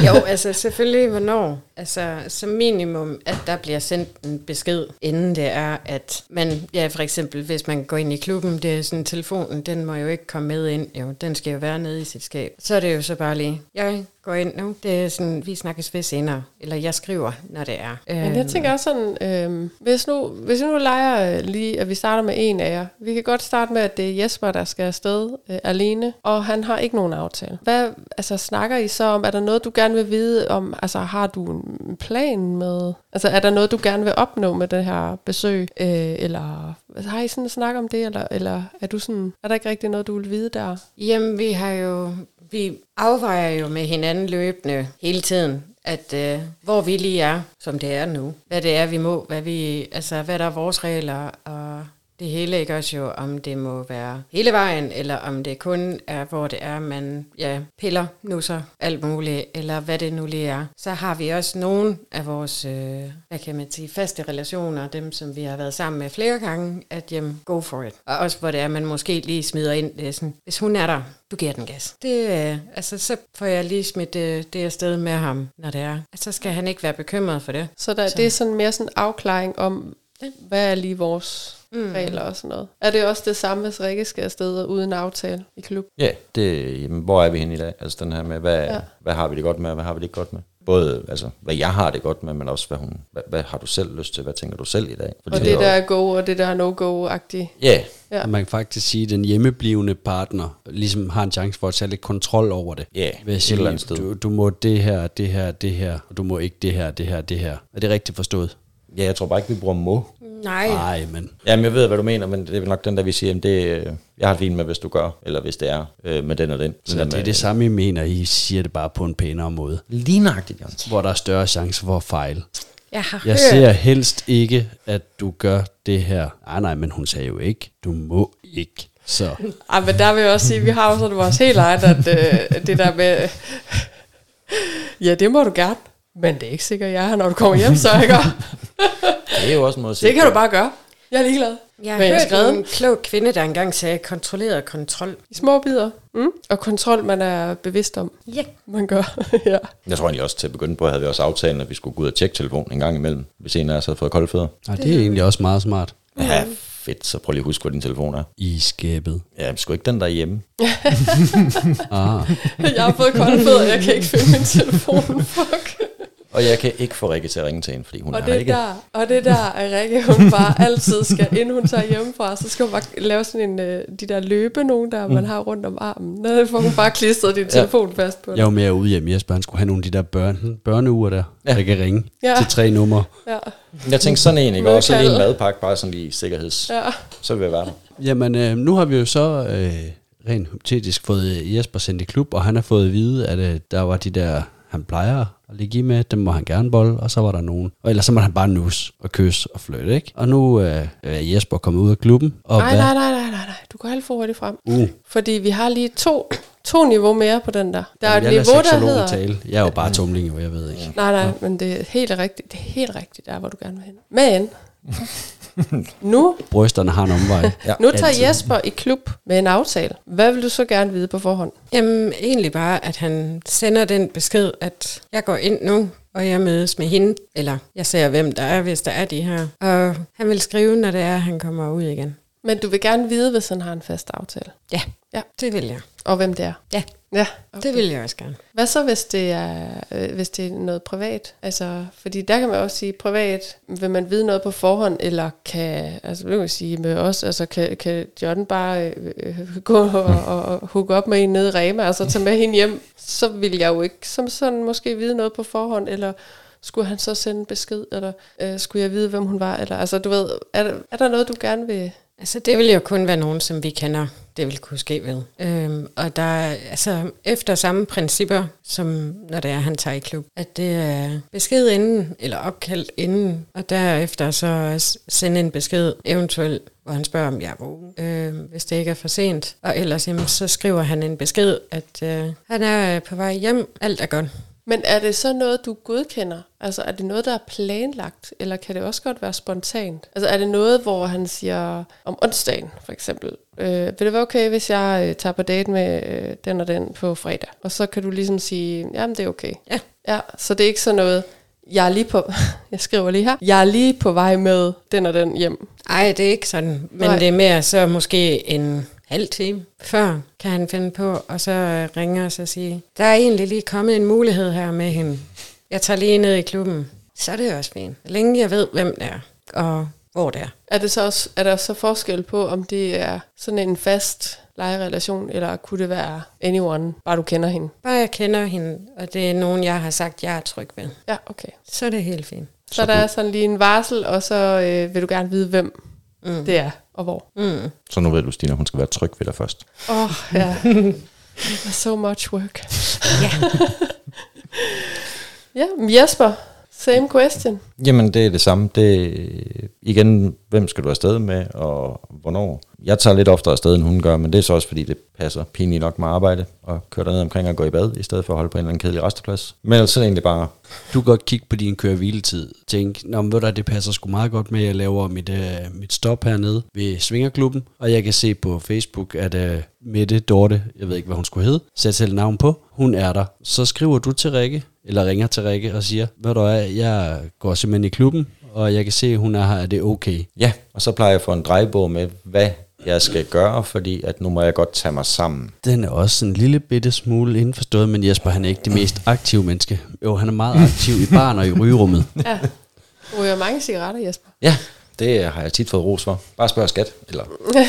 Jo, altså selvfølgelig hvornår. Altså som minimum, at der bliver sendt en besked, inden det er, at man, ja for eksempel, hvis man går ind i klubben, det er sådan, telefonen, den må jo ikke komme med ind, jo, den skal jo være nede i sit skab. Så er det jo så bare lige, jeg går ind nu, det er sådan, vi snakkes ved senere, eller jeg skriver, når det er. Men jeg tænker også sådan, øhm, hvis, nu, hvis nu leger øh, lige, at vi starter med en af jer. Vi kan godt starte med, at det er Jesper, der skal afsted øh, alene, og han har ikke nogen aftale. Hvad altså, snakker I så om? Er der noget, du gerne vil vide om? Altså, har du en plan med? Altså, er der noget, du gerne vil opnå med det her besøg? Øh, eller altså, har I sådan en snak om det? Eller, eller er, du sådan, er der ikke rigtig noget, du vil vide der? Jamen, vi har jo, vi afvejer jo med hinanden løbende hele tiden, at øh, hvor vi lige er, som det er nu. Hvad det er, vi må, hvad, vi, altså, hvad der er vores regler, og det hele ikke også jo, om det må være hele vejen, eller om det kun er, hvor det er, man ja, piller, nusser, alt muligt, eller hvad det nu lige er. Så har vi også nogle af vores, øh, hvad kan man sige, faste relationer, dem som vi har været sammen med flere gange, at jamen, go for it. Og også hvor det er, man måske lige smider ind, det sådan, hvis hun er der, du giver den gas. Det, øh, altså, så får jeg lige smidt øh, det afsted med ham, når det er. Altså, så skal han ikke være bekymret for det. Så, der, Så. det er sådan mere sådan en afklaring om, hvad er lige vores mm. regler og sådan noget. Er det også det samme, hvis Rikke skal afsted uden aftale i klub? Ja, det, jamen, hvor er vi henne i dag? Altså den her med, hvad, Ja. hvad har vi det godt med, og hvad har vi det ikke godt med? Både, altså, hvad jeg har det godt med, men også, hvad, hun, hvad, hvad har du selv lyst til? Hvad tænker du selv i dag? Og det der er go, og det der er no-go-agtigt. Ja, Ja. Ja. Man kan faktisk sige, at den hjemmeblivende partner ligesom har en chance for at tage lidt kontrol over det. Ja, Ved at et sige, eller andet sted. Du, du må det her, det her, det her, og du må ikke det her, det her, det her. Er det rigtigt forstået? ja, jeg tror bare ikke, vi bruger må. Nej, Nej, men Jamen, jeg ved, hvad du mener, men det er nok den, der vi siger, jamen, det, øh, jeg har det fint med, hvis du gør, eller hvis det er øh, med den og den. så det med, er det samme, I mener. I siger det bare på en pænere måde. Lige nøjagtigt, Jan. Hvor der er større chance for at fejle. jeg har Jeg hørt, ser helst ikke, at du gør det her. Nej, nej, men hun sagde jo ikke. Du må ikke. Så Ej, men der vil jeg også sige, at vi har jo sådan vores helt eget, at øh, det der med, ja, det må du gerne, men det er ikke sikkert, jeg er når du kommer hjem, så ikke? Det er jo også en måde at Det kan du bare gøre. Jeg er ligeglad. jeg har hørt skrevet en klog kvinde, der engang sagde, kontrolleret kontrol. I små bidder. Mm? Og kontrol, man er bevidst om, Ja, man gør. ja. Jeg tror egentlig også, til at begynde på, havde vi også aftalen, at vi skulle gå ud og tjekke telefonen en gang imellem, hvis en af os havde fået kolde fødder. nej, det er egentlig også meget smart. Ja, fedt, så prøv lige at huske, hvor din telefon er. I skabet. Ja, men sgu ikke den der hjemme. Ah, Jeg har fået kolde fødder, jeg kan ikke finde min telefon. Fuck. Og jeg kan ikke få Rikke til at ringe til hende, fordi hun Og er det ikke. der, og det er der, at Rikke, hun bare altid skal, inden hun tager hjemmefra, så skal hun bare lave sådan en, øh, de der løbe, nogen der, man har rundt om armen. Der får hun bare klistret din telefon fast på. jeg var mere ude hjemme. Jesper, han skulle have nogle af de der børn, børneuger der, ja. der kan ringe Ja. ja. til tre numre. Ja, Jeg tænkte sådan en, ikke? Og så lige en madpakke, bare sådan lige sikkerheds. ja. Så vil jeg være der. Jamen, øh, nu har vi jo så øh, rent hypotetisk fået Jesper sendt i klub, og han har fået at vide, at øh, der var de der, han plejer at ligge i med, dem må han gerne bolle, og så var der nogen. Og ellers så må han bare nus og kysse og flytte, ikke? Og nu øh, er Jesper kommet ud af klubben, og Nej, hvad? nej, nej, nej, nej, nej. Du går alt for hurtigt frem. Uh, Fordi vi har lige to, to niveau mere på den der. Der er Jamen, et jeg lader niveau, der hedder... Tale. Jeg er jo bare tumling, jo, jeg ved ikke. Nej, nej, men det er helt rigtigt. Det er helt rigtigt, der hvor du gerne vil hen. Men nu, Brysterne har en omvej. Ja. nu tager altid. Jesper i klub med en aftale. Hvad vil du så gerne vide på forhånd? Jamen, egentlig bare, at han sender den besked, at jeg går ind nu, og jeg mødes med hende, eller jeg ser, hvem der er, hvis der er de her. Og han vil skrive, når det er, at han kommer ud igen. Men du vil gerne vide, hvis han har en fast aftale. Ja, Ja. det vil jeg. Og hvem det er. Ja, Ja, det vil jeg også gerne. Hvad så, hvis det er, øh, hvis det er noget privat? Altså, fordi der kan man også sige, privat, vil man vide noget på forhånd, eller kan, altså vil man sige med os, altså kan, kan John bare øh, øh, gå og, og, hooke op med en nede i Rema, og så tage med hende hjem, så vil jeg jo ikke som sådan måske vide noget på forhånd, eller skulle han så sende en besked, eller øh, skulle jeg vide, hvem hun var, eller altså du ved, er, er der noget, du gerne vil... Altså, det vil jo kun være nogen, som vi kender, det vil kunne ske ved. Øhm, og der er altså efter samme principper, som når det er, han tager i klub, at det er besked inden, eller opkald inden, og derefter så sende en besked, eventuelt, hvor han spørger, om jeg er vågen, øh, hvis det ikke er for sent. Og ellers, jamen, så skriver han en besked, at øh, han er på vej hjem, alt er godt. Men er det så noget, du godkender? Altså er det noget, der er planlagt, eller kan det også godt være spontant? Altså er det noget, hvor han siger om onsdagen for eksempel, øh, vil det være okay, hvis jeg øh, tager på date med øh, den og den på fredag? Og så kan du ligesom sige, jamen det er okay. Ja. Ja, så det er ikke sådan noget, jeg er lige på, jeg skriver lige her, jeg er lige på vej med den og den hjem. Ej, det er ikke sådan. Men Nej. Nej. det er mere så måske en halv time før, kan han finde på, og så øh, ringer og så sige, der er egentlig lige kommet en mulighed her med hende. Jeg tager lige ned i klubben. Så er det også fint. Længe jeg ved, hvem det er, og hvor det er. Er, det så også, er der så forskel på, om det er sådan en fast lejerelation, eller kunne det være anyone, bare du kender hende? Bare jeg kender hende, og det er nogen, jeg har sagt, jeg er tryg ved. Ja, okay. Så er det helt fint. Så, Så der er sådan lige en varsel, og så øh, vil du gerne vide, hvem mm. det er, og hvor. Mm. Så nu ved du, Stina, hun skal være tryg ved dig først. Åh, oh, ja. so much work. Ja. Ja, Jesper, same question. Jamen, det er det samme. Det igen, hvem skal du afsted med, og hvornår? Jeg tager lidt oftere afsted, end hun gør, men det er så også, fordi det passer pinligt nok med arbejde, og køre derned omkring og gå i bad, i stedet for at holde på en eller anden kedelig resteplads. Men ellers så er det egentlig bare, Du kan godt kigge på din køre-hviletid. Tænk, Nå, men ved du, hvad, det passer sgu meget godt med, at jeg laver mit, øh, mit stop hernede ved Svingerklubben. Og jeg kan se på Facebook, at øh, Mette Dorte, jeg ved ikke, hvad hun skulle hedde, sæt selv navn på, hun er der. Så skriver du til Rikke, eller ringer til Rikke og siger, ved du hvad, jeg går simpelthen i klubben, og jeg kan se, at hun er her, er det okay? ja, og så plejer jeg at få en drejebog med, hvad jeg skal gøre, fordi at nu må jeg godt tage mig sammen. Den er også en lille bitte smule indforstået, men Jesper, han er ikke det mest aktive menneske. Jo, han er meget aktiv i barn og i rygerummet. Ja. Du ryger mange cigaretter, Jesper. Ja, det har jeg tit fået ros for. Bare spørg skat, eller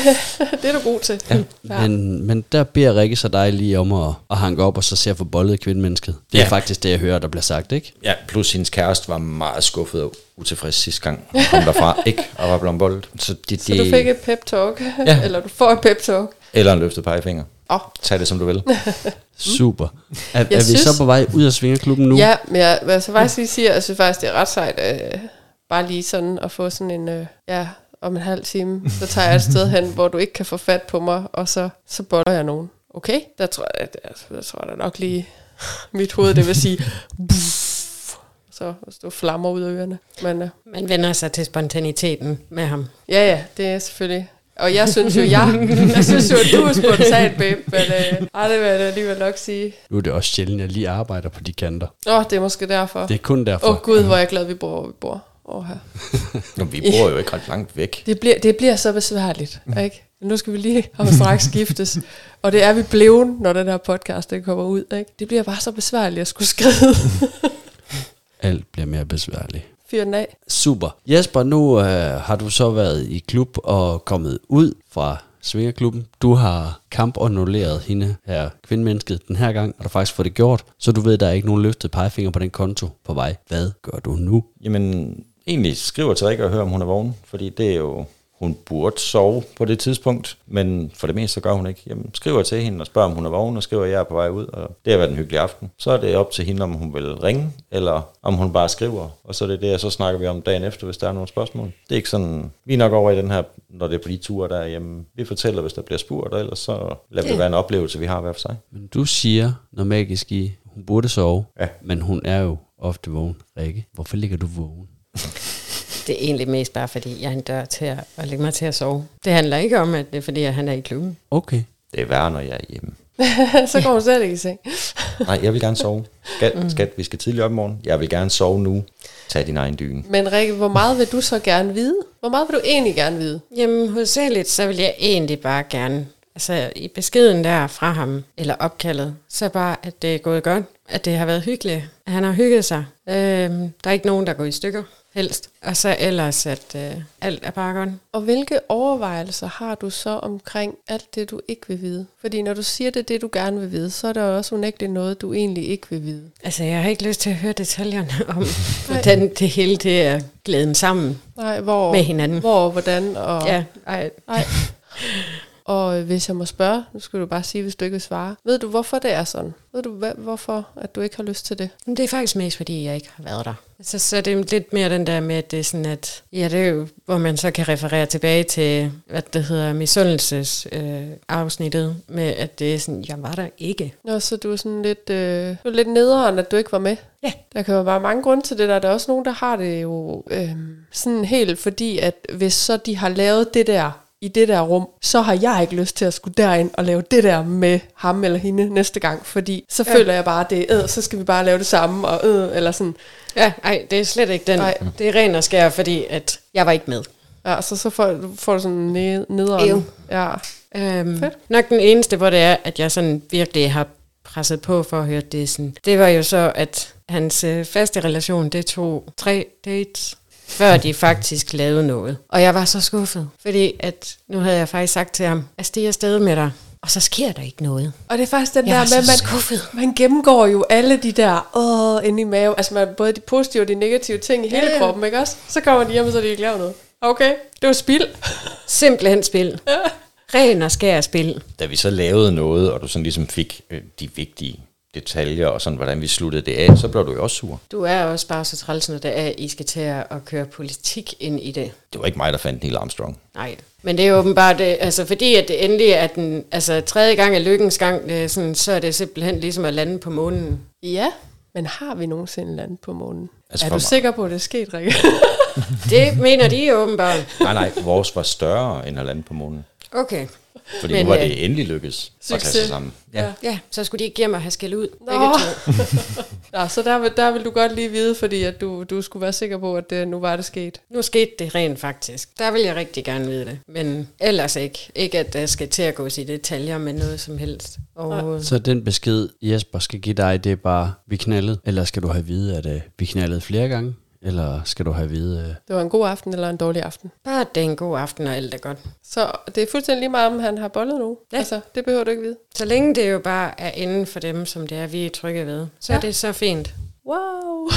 det er du god til. Ja. Men, men der beder Rikke så dig lige om at, at hanke op og så se at få bollet kvindemennesket. Det er Ja. faktisk det, jeg hører, der bliver sagt, ikke? Ja, plus hendes kæreste var meget skuffet og utilfreds sidste gang. Hun kom derfra ikke og var blevet boldet. Så, det, Så du fik et pep talk, Ja. eller du får et pep talk. Eller en løftet pegefinger. Oh, Tag det, som du vil. Super. Er, er vi synes- så på vej ud af Svingerklubben nu? Ja, men jeg altså faktisk lige sige, at jeg synes faktisk, det er ret sejt, øh, bare lige sådan at få sådan en, øh, ja, om en halv time, så tager jeg et sted hen, hvor du ikke kan få fat på mig, og så, så boller jeg nogen. Okay? Der tror jeg, der, der tror jeg da nok lige, mit hoved, det vil sige, buff, så stå flammer ud af ørerne. Men øh, Man vender sig til spontaniteten med ham. ja, ja, det er selvfølgelig. Og jeg synes jo, jeg, jeg synes jo, at du er spontan, babe, men øh, ej, det vil jeg alligevel nok sige. Nu er det også sjældent, at jeg lige arbejder på de kanter. Åh, oh, det er måske derfor. Det er kun derfor. Åh oh, gud, hvor er jeg glad, vi bor, hvor vi bor. Oh, her. Nå, vi bor jo ikke ret langt væk. Det bliver, det bliver så besværligt, ikke? Men nu skal vi lige om straks skiftes. Og det er vi blevet, når den her podcast den kommer ud, ikke? Det bliver bare så besværligt at skulle skrive. Alt bliver mere besværligt. Fyr den af. Super. Jesper, nu øh, har du så været i klub og kommet ud fra Svingerklubben. Du har kampannulleret hende her kvindemennesket den her gang, og du har faktisk fået det gjort, så du ved, at der er ikke nogen løftet pegefinger på den konto på vej. Hvad gør du nu? Jamen, egentlig skriver til Rikke og hører, om hun er vågen, fordi det er jo, hun burde sove på det tidspunkt, men for det meste så gør hun ikke. Jamen, skriver til hende og spørger, om hun er vågen, og skriver, at jeg er på vej ud, og det har været en hyggelig aften. Så er det op til hende, om hun vil ringe, eller om hun bare skriver, og så er det det, og så snakker vi om dagen efter, hvis der er nogle spørgsmål. Det er ikke sådan, vi er nok over i den her, når det er på de ture, der jamen, vi fortæller, hvis der bliver spurgt, og ellers så lader det være en oplevelse, vi har hver for sig. Men du siger noget magisk i, hun burde sove, Ja. men hun er jo ofte vågen. Rikke, hvorfor ligger du vågen? Det er egentlig mest bare, fordi jeg er en dør til at, at lægge mig til at sove. Det handler ikke om, at det er, fordi at han er i klubben. Okay. Det er værre, når jeg er hjemme. så går hun slet ikke i seng. Nej, jeg vil gerne sove. Skat, skat, vi skal tidligt op i morgen. Jeg vil gerne sove nu. Tag din egen dyne. Men Rikke, hvor meget vil du så gerne vide? Hvor meget vil du egentlig gerne vide? Jamen, hovedsageligt, så vil jeg egentlig bare gerne, altså i beskeden der fra ham, eller opkaldet, så bare, at det er gået godt, at det har været hyggeligt, han har hygget sig. Øhm, der er ikke nogen, der går i stykker, helst. Og så ellers, at øh, alt er bare godt. Og hvilke overvejelser har du så omkring alt det, du ikke vil vide? Fordi når du siger det, det du gerne vil vide, så er der også unægteligt noget, du egentlig ikke vil vide. Altså, jeg har ikke lyst til at høre detaljerne om, hvordan det hele det er glæden sammen Nej, hvor, med hinanden. hvor, hvordan og... Ja, ej, Nej. Og hvis jeg må spørge, nu skal du bare sige, hvis du ikke vil svare. Ved du, hvorfor det er sådan? Ved du, hvad, hvorfor at du ikke har lyst til det? Det er faktisk mest, fordi jeg ikke har været der. Så, så det er lidt mere den der med, at det er sådan, at ja, det er jo, hvor man så kan referere tilbage til, hvad det hedder, misundelses øh, afsnittet, med at det er sådan, jeg var der ikke. Nå, så du er sådan lidt, øh, du er lidt nederen, at du ikke var med. Ja. Der kan jo være mange grunde til det der. Der er også nogen, der har det jo øh, sådan helt, fordi at hvis så de har lavet det der i det der rum, så har jeg ikke lyst til at skulle derind og lave det der med ham eller hende næste gang, fordi så ja. føler jeg bare, at det er, øh, så skal vi bare lave det samme, og øh, eller sådan. Ja, nej, det er slet ikke den. Nej. Det er ren og skær, fordi at jeg var ikke med. Ja, så, så får, får du sådan ned, nederen. Ew. Ja. Øhm, Fedt. nok den eneste, hvor det er, at jeg sådan virkelig har presset på for at høre det. Sådan. Det var jo så, at hans øh, faste relation, det tog tre dates, før de faktisk lavede noget. Og jeg var så skuffet, fordi at nu havde jeg faktisk sagt til ham, at stige afsted med dig, og så sker der ikke noget. Og det er faktisk den Jeg der med, man, skuffet. man gennemgår jo alle de der, åh, inde i maven, altså man, både de positive og de negative ting i hele Ja, ja. kroppen, ikke også? Så kommer de hjem, og så er de ikke lavet noget. Okay, det var spild. Simpelthen spil. Ren og skær spil. Da vi så lavede noget, og du sådan ligesom fik øh, de vigtige detaljer, og sådan hvordan vi sluttede det af, så blev du jo også sur. Du er også bare så træls, når det er, at I skal til at køre politik ind i det. Det var ikke mig, der fandt Neil Armstrong. Nej, men det er jo åbenbart, det, altså fordi at det endelig er den, altså tredje gang er lykkens gang, det er sådan, så er det simpelthen ligesom at lande på månen. Ja, men har vi nogensinde landet på månen? Altså er du mig- sikker på, at det er sket, Rikke? Det mener de åbenbart. Nej, nej, vores var større end at lande på månen. Okay. Fordi Men, nu var øh, det endelig lykkes at tage sig sammen. Ja. Ja, så skulle de ikke hjem og have skæld ud. Nå. Nå, så der vil, der vil du godt lige vide, fordi at du, du skulle være sikker på, at det, nu var det sket. Nu skete det rent faktisk. Der vil jeg rigtig gerne vide det. Men ellers ikke. Ikke at der skal til at gå i detaljer med noget som helst. Og Så den besked, Jesper skal give dig, det er bare, vi knaldede? Eller skal du have at vide, at uh, vi knaldede flere gange? Eller skal du have at vide, uh, Det var en god aften eller en dårlig aften. bare det er en god aften, og alt er godt. Så det er fuldstændig lige meget, om han har bollet nu. Ja. Altså, det behøver du ikke vide. Så længe det jo bare er inden for dem, som det er, vi er trygge ved, så ja. Er det så fint. Wow.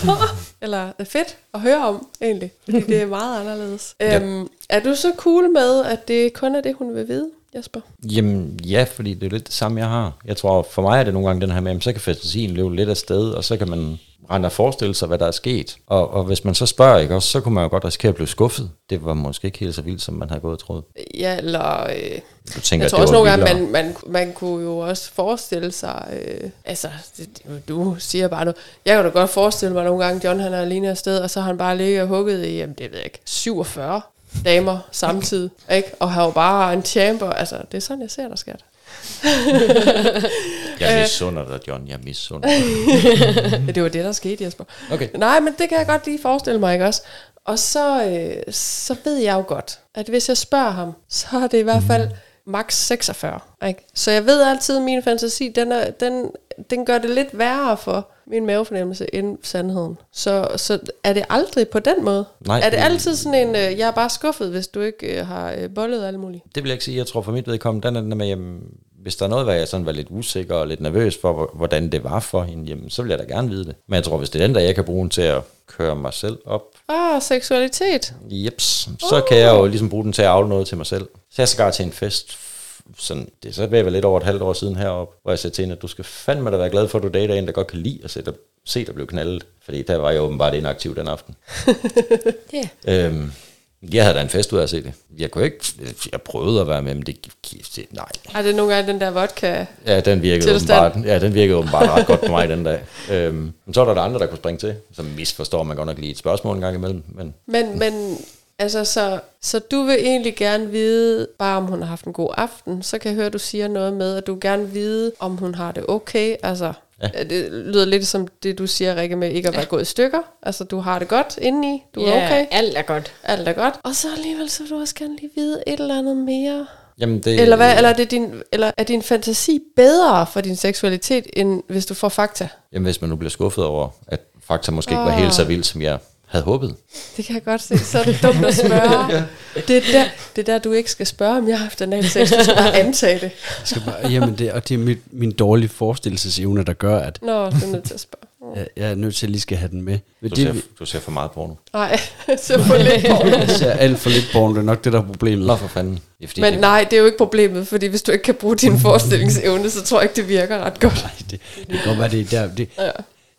Eller det er fedt at høre om, egentlig. Fordi det er meget anderledes. Ja. Øhm, er du så cool med, at det kun er det, hun vil vide, Jesper? Jamen ja, fordi det er lidt det samme, jeg har. Jeg tror, for mig er det nogle gange den her med, at så kan fantasien løbe lidt af sted, og så kan man rende og forestille sig, hvad der er sket. Og, og hvis man så spørger, ikke, også, så kunne man jo godt risikere at blive skuffet. Det var måske ikke helt så vildt, som man havde gået og troet. Ja, eller... Øh, Du tænker, jeg tror også nogle gange, man, man, man kunne jo også forestille sig... Øh, altså, det, det, du siger bare noget. Jeg kan da godt forestille mig nogle gange, John han er alene afsted, og så har han bare ligget og hugget i, jamen det ved jeg ikke, 47 damer samtidig, ikke? Og har jo bare en chamber. Altså, det er sådan, jeg ser dig, skat. Jeg misunder dig, John. Jeg misunder dig. Det var det, der skete, Jesper. Okay. Nej, men det kan jeg godt lige forestille mig, ikke også? Og så, øh, så ved jeg jo godt, at hvis jeg spørger ham, så er det i hvert fald max 46. Ikke? Så jeg ved altid, at min fantasi, den, er, den, den gør det lidt værre for min mavefornemmelse end sandheden. Så, så er det aldrig på den måde? Nej, er det altid sådan en, øh, jeg er bare skuffet, hvis du ikke øh, har øh, bollet alle mulige? Det vil jeg ikke sige. Jeg tror for mit vedkommende, den er den der med, jamen, hvis der er noget, hvor jeg sådan var lidt usikker og lidt nervøs for, hvor- hvordan det var for hende, jamen, så vil jeg da gerne vide det. Men jeg tror, hvis det er den, der jeg kan bruge den til at køre mig selv op, Ah, seksualitet. jeps, så kan jeg jo ligesom bruge den til at afle noget til mig selv. Så jeg skal til en fest, sådan, det er så ved at være lidt over et halvt år siden heroppe, hvor jeg sagde til hende, at du skal fandme da være glad for, at du dater en, der godt kan lide at se dig, se dig blive knaldet. Fordi der var jeg åbenbart inaktiv den aften. Ja. Øhm, jeg havde da en fest ud af at se det. Jeg kunne ikke, jeg prøvede at være med, men det, det nej. Har det nogle gange den der vodka? Ja, den virkede, åbenbart, ja, den virkede åbenbart ret godt på mig den dag. Øhm, men så var der andre, der kunne springe til. Så misforstår man godt nok lige et spørgsmål en gang imellem. Men Men, men altså, så, så du vil egentlig gerne vide, bare om hun har haft en god aften. Så kan jeg høre, at du siger noget med, at du gerne vil vide, om hun har det okay. Altså, Ja. ja. det lyder lidt som det, du siger, Rikke, med ikke at være gået i stykker. Altså, du har det godt indeni. Du er ja, okay. alt er godt. Alt er godt. Og så alligevel, så vil du også gerne lige vide et eller andet mere. jamen det, Eller, hvad, eller, er det din, eller er din fantasi bedre for din seksualitet, end hvis du får fakta? Jamen hvis man nu bliver skuffet over, at fakta måske ikke var Ah. helt så vildt, som jeg havde håbet. Det kan jeg godt se. Så er det dumt at spørge. ja. det, er der, det er der, du ikke skal spørge, om jeg har haft analsex. Du skal bare antage det. skal bare, jamen det, og det er mit, min dårlige forestillelsesevne, der gør, at Nå, du er nødt til at spørge. Jeg, jeg er nødt til at lige skal have den med. Men Du, det, ser, vi- du ser for meget porno. Nej, så for lidt porno. jeg ser alt for lidt porno, det er nok det, der er problemet. Nå for fanden. Det er fordi, Men det, nej, det er jo ikke problemet, fordi hvis du ikke kan bruge din forestillingsevne, så tror jeg ikke, det virker ret godt. Nej, det, det kan godt være, det er der. Det, Ja.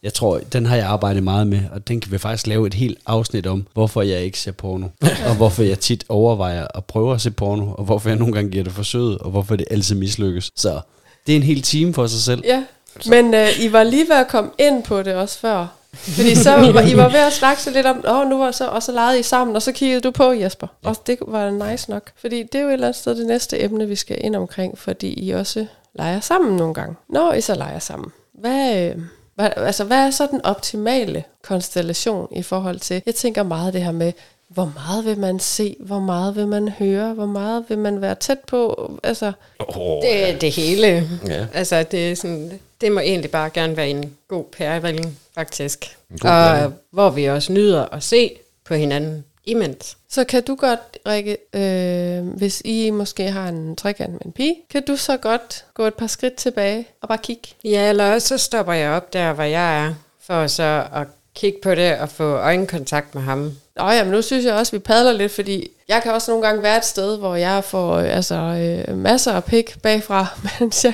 Jeg tror, den har jeg arbejdet meget med, og den kan vi faktisk lave et helt afsnit om, hvorfor jeg ikke ser porno, og hvorfor jeg tit overvejer at prøve at se porno, og hvorfor jeg nogle gange giver det forsøget, og hvorfor det altid mislykkes. Så det er en hel time for sig selv. Ja, men øh, I var lige ved at komme ind på det også før. Fordi så var, I var ved at snakke så lidt om, åh, nu var så, og så legede I sammen, og så kiggede du på Jesper. Og det var nice nok. Fordi det er jo et eller andet sted det næste emne, vi skal ind omkring, fordi I også leger sammen nogle gange. Når I så leger sammen, hvad, øh, hvad, altså, hvad er så den optimale konstellation i forhold til, jeg tænker meget det her med, hvor meget vil man se, hvor meget vil man høre, hvor meget vil man være tæt på, altså, oh, Det er det hele. Ja. Altså, det, er sådan, det må egentlig bare gerne være en god pærevælling, faktisk. god Og hvor vi også nyder at se på hinanden imens. Så kan du godt, Rikke, øh, hvis I måske har en trekant med en pige, kan du så godt gå et par skridt tilbage og bare kigge? Ja, eller også så stopper jeg op der, hvor jeg er, for så at kigge på det og få øjenkontakt med ham. Nå ja, men nu synes jeg også, at vi padler lidt, fordi jeg kan også nogle gange være et sted, hvor jeg får øh, altså, øh, masser af pik bagfra, mens jeg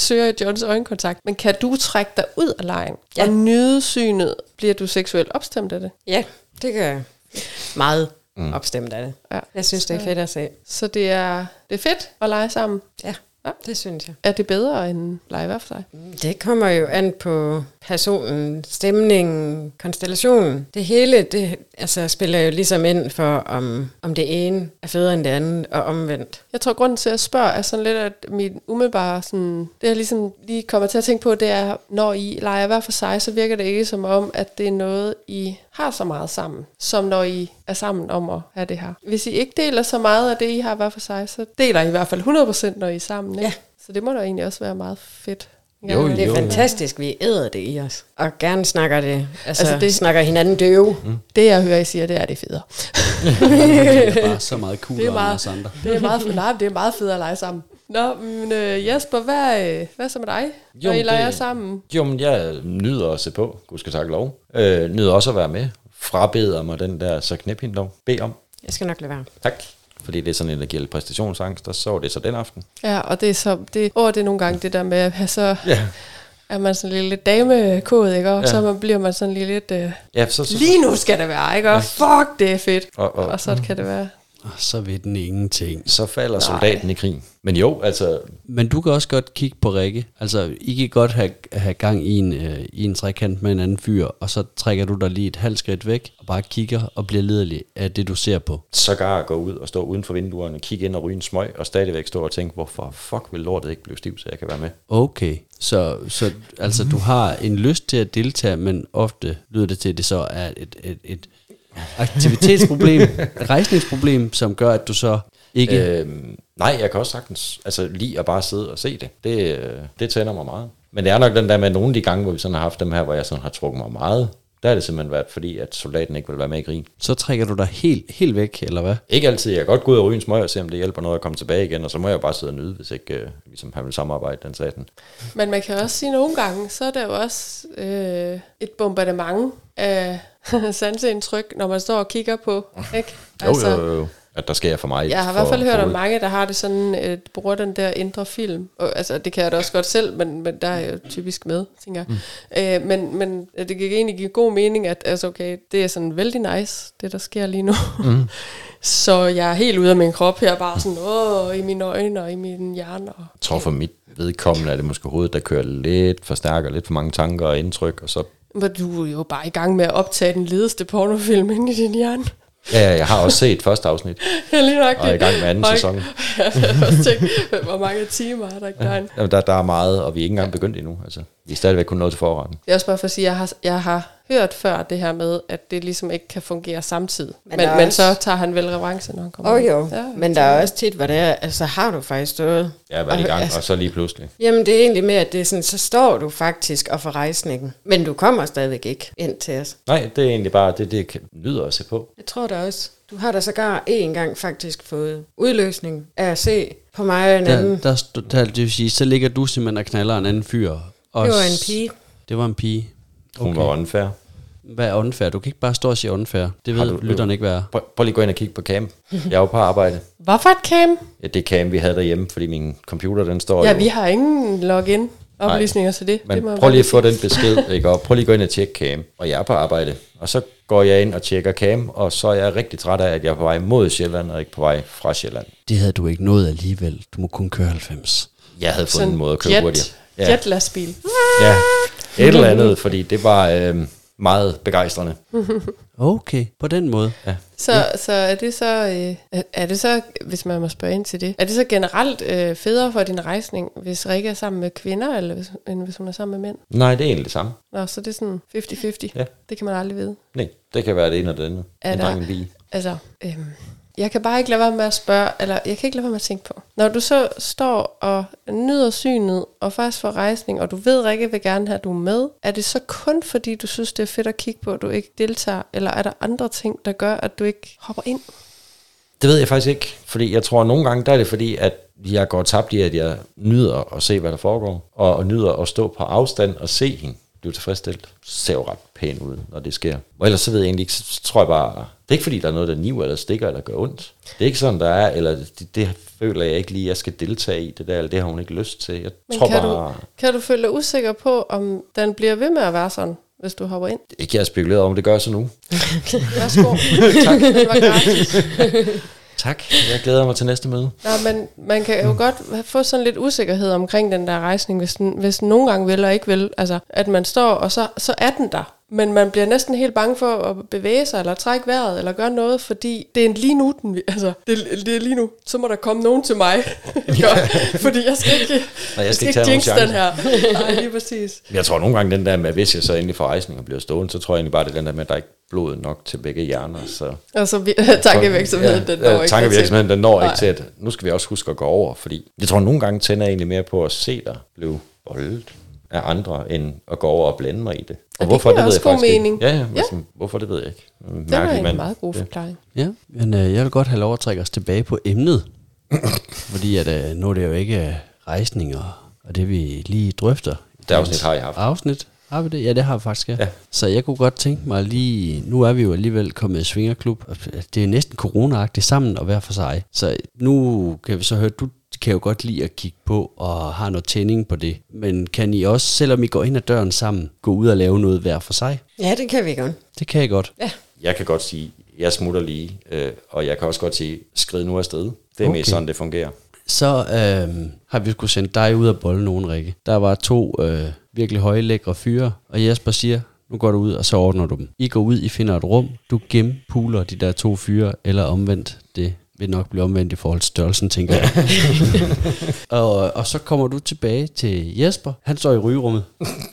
søger Johns øjenkontakt. Men kan du trække dig ud af lejen Ja. og nyde synet? Bliver du seksuelt opstemt af det? Ja, det gør jeg. Meget mm. opstemt af det. Ja. Jeg synes, det er fedt at se. Så det er, det er fedt at lege sammen. Ja, Ja. det synes jeg. Er det bedre end lege hver for sig? Det kommer jo an på personen, stemningen, konstellationen. Det hele det, altså, spiller jo ligesom ind for, om, om det ene er federe end det andet, og omvendt. Jeg tror, grunden til at spørge er sådan lidt, at min umiddelbare, sådan, det jeg ligesom lige kommer til at tænke på, det er, når I leger hver for sig, så virker det ikke som om, at det er noget, I har så meget sammen, som når I er sammen om at have det her. Hvis I ikke deler så meget af det, I har hver for sig, så deler I i hvert fald 100% når I er sammen. Ikke? Ja. Så det må da egentlig også være meget fedt. Jo, Det er jo. fantastisk, vi æder det i os. Og gerne snakker det, altså, Altså, det- snakker hinanden døve. Mm. Det jeg hører, I siger, det er det er federe. Det er bare så meget cool Det er meget- andre. Det er meget, nej, det er meget fedt at lege sammen. Nå, men øh, Jesper, hvad, øh, hvad så med dig, Jo, når I leger det- sammen? Jo, men jeg nyder at se på, gud skal tak lov. Øh, nyder også at være med. Frabeder mig den der, så knep hende dog. Bed om. Jeg skal nok lade være. Tak. Fordi det er sådan en, der giver lidt præstationsangst, så var det så den aften. Ja, og det er så, det, åh, det er nogle gange det der med at have så, Ja. er man sådan lidt, lidt damekode, ikke? Og Ja. så man, bliver man sådan lige lidt, øh, Ja, så, så, lige nu skal det være, ikke? Og fuck, det er fedt. og, og, Og så kan det være. Og så ved den ingenting. så falder soldaten i krig. Men jo, altså, Men du kan også godt kigge på Rikke. Altså, I kan godt have, have gang i en, øh, i en trekant med en anden fyr, og så trækker du dig lige et halvt skridt væk, og bare kigger og bliver liderlig af det, du ser på. sågar gå ud og stå uden for vinduerne, kigge ind og ryge en smøg, og stadigvæk stå og tænke, hvorfor fuck vil lortet ikke blive stiv, så jeg kan være med. Okay, så, så altså, du har en lyst til at deltage, men ofte lyder det til, at det så er et, et, et aktivitetsproblem, et rejsningsproblem, som gør, at du så ikke... Øh, Øhm, nej, jeg kan også sagtens altså, lide at bare sidde og se det. Det, øh, det tænder mig meget. Men det er nok den der med nogle af de gange, hvor vi sådan har haft dem her, hvor jeg sådan har trukket mig meget. Der er det simpelthen været, fordi at soldaten ikke vil være med i grin. så trækker du dig helt, helt væk, eller hvad? Ikke altid. Jeg kan godt gå ud og ryge en smøg og se, om det hjælper noget at komme tilbage igen, og så må jeg jo bare sidde og nyde, hvis ikke øh, ligesom han vil samarbejde, den satan. Men man kan også sige, nogle gange, så er der jo også øh, et bombardement af sanseindtryk, når man står og kigger på, ikke? Jo, jo, jo. At der sker for mig. Altså- Jeg har i for, hvert fald hørt for om mange, der har det sådan, øh, bruger den der indre film. Og, altså, det kan jeg da også godt selv, men, men der er jeg jo typisk med, tænker jeg. Mm. Øh, men, men det kan egentlig give god mening, at altså, okay, det er sådan vældig nice, det der sker lige nu. Mm. Så jeg er helt ude af min krop her, bare sådan, åh, i mine øjne og i min hjerne. Og, Jeg tror for mit vedkommende er det måske hovedet, der kører lidt, forstærker lidt for mange tanker og indtryk, og så men du er jo bare i gang med at optage den ledeste pornofilm inde i din hjerne. Ja, jeg har også set første afsnit, Ja, lige nok og er i gang med anden Høj. sæson. jeg også tænkt, hvor mange timer er der ikke derinde? Jamen, der, der er meget, og vi er ikke engang begyndt endnu. Altså, vi er stadigvæk kun nået til forretten. Det er også bare for at sige, at jeg har, jeg har hørt før det her med, at det ligesom ikke kan fungere samtidig. Men, Men men, der også- så tager han vel revanche, når han kommer Åh oh, jo, Ja, ja, men der er også tit, hvor det er, altså har du faktisk stået? Jeg har været i Og- gang, altså- og så lige pludselig. Jamen det er egentlig med, at det er sådan, så står du faktisk og får rejsningen, men du kommer stadigvæk ikke ind til os. Nej, det er egentlig bare det, det kan- nyder at se på. Jeg tror da også, du har da sågar en gang faktisk fået udløsning af at se på mig og en anden. Der, der, der, det vil sige, så ligger du simpelthen og knaller en anden fyr. Og Det var en pige. Det var en pige. Hun Okay. var unfair. Hvad er unfair? Du kan ikke bare stå og sige unfair. Det ved du- lytterne ikke, hvad er. Prøv, prøv lige at gå ind og kigge på Cam. Jeg er jo på arbejde. Hvad for et cam? Ja, det er Cam, vi havde derhjemme, fordi min computer, den står Ja, jo. vi har ingen login oplysninger til det. Men det må prøv lige at få den besked, ikke? Og prøv lige at gå ind og tjekke Cam. Og jeg er på arbejde. Og så går jeg ind og tjekker Cam, og så er jeg rigtig træt af, at jeg er på vej mod Sjælland, og ikke på vej fra Sjælland. Det havde du ikke nået alligevel. Du må kun køre 90. Jeg havde fundet Sådan en måde at køre jet, hurtigere. Ja. Jetlastbil. ja, et eller andet, fordi det var øh, meget begejstrende. Okay, på den måde. Ja. Så, ja. så er det så, øh, er- det så, hvis man må spørge ind til det, er det så generelt øh, federe for din rejsning, hvis Rikke er sammen med kvinder, eller hvis, end hvis hun er sammen med mænd? Nej, det er egentlig det samme. Nå, så det er sådan 50-50. Ja. Det kan man aldrig vide. Nej, det kan være det ene og det andet. Er En der- dreng en pige. Altså, øhm, jeg kan bare ikke lade være med at spørge, eller jeg kan ikke lade være med at tænke på. Når du så står og nyder synet, og faktisk får rejsning, og du ved, Rikke vil gerne have, at du er med, er det så kun fordi, du synes, det er fedt at kigge på, at du ikke deltager, eller er der andre ting, der gør, at du ikke hopper ind? Det ved jeg faktisk ikke, fordi jeg tror, at nogle gange der er det fordi, at jeg går tabt i, at jeg nyder at se, hvad der foregår, og, og nyder at stå på afstand og se hende blive tilfredsstillet. Det ser jo ret pænt ud, når det sker. Og ellers så ved jeg egentlig ikke, så tror jeg bare, det er ikke fordi, der er noget, der niver eller stikker eller gør ondt. Det er ikke sådan, der er, eller det, det føler jeg ikke lige, jeg skal deltage i det der, eller det har hun ikke lyst til. Jeg Men tror kan, bare, du, kan du føle dig usikker på, om den bliver ved med at være sådan, hvis du hopper ind? ikke jeg har spekuleret om, det gør så nu. Værsgo. tak. Det var gratis. Tak, jeg glæder mig til næste møde. Nå, men man kan jo godt få sådan lidt usikkerhed omkring den der rejsning, hvis den, hvis den nogle gange vil og ikke vil. Altså, at man står, og så, så er den der. Men man bliver næsten helt bange for at bevæge sig, eller trække vejret, eller gøre noget, fordi det er lige nu, den, altså, det, det er lige nu. Så må der komme nogen til mig. ja. Fordi jeg skal ikke, Nej, jeg skal jeg ikke tage nogen jinx den her. Nej, lige præcis. Jeg tror nogle gange den der med, at hvis jeg så endelig får rejsning og bliver stående, så tror jeg egentlig bare, det er den der med, at der ikke blod nok til begge hjerner. Så Og så vi- tankevirksomheden, den når ja, ikke tankevirksomheden, den når Nej. ikke til, at nu skal vi også huske at gå over, fordi jeg tror nogle gange tænder jeg egentlig mere på at se dig blive boldet af andre, end at gå over og blande mig i det. Og det giver også god mening. Ikke. Ja, ja, Ja. ja. Hvorfor, det ved jeg ikke. Det var en meget god forklaring. Ja, men øh, jeg vil godt have lov at trække os tilbage på emnet. fordi at, øh, nu er det jo ikke øh, rejsninger, og det vi lige drøfter. Det afsnit har jeg haft. Afsnit? Har vi det? Ja, det har vi faktisk, ja. Ja. Så jeg kunne godt tænke mig lige... Nu er vi jo alligevel kommet i Svingerklub. og Det er næsten corona sammen og hver for sig. Så nu kan vi så høre, du kan jo godt lide at kigge på og har noget tænding på det. Men kan I også, selvom I går ind ad døren sammen, gå ud og lave noget hver for sig? Ja, det kan vi godt. Det kan I godt. Ja. Jeg kan godt sige, jeg smutter lige, øh, og jeg kan også godt sige, skrid nu afsted. Det er okay. mest sådan, det fungerer. Så øh, har vi skulle sende dig ud og bolle nogen, Rikke. Der var to øh, virkelig høje, lækre fyre, og Jesper siger, nu går du ud, og så ordner du dem. I går ud, I finder et rum, du gennempuler de der to fyre, eller omvendt. Det vil nok blive omvendt i forhold til størrelsen, tænker jeg. og, og så kommer du tilbage til Jesper. Han står i rygerummet.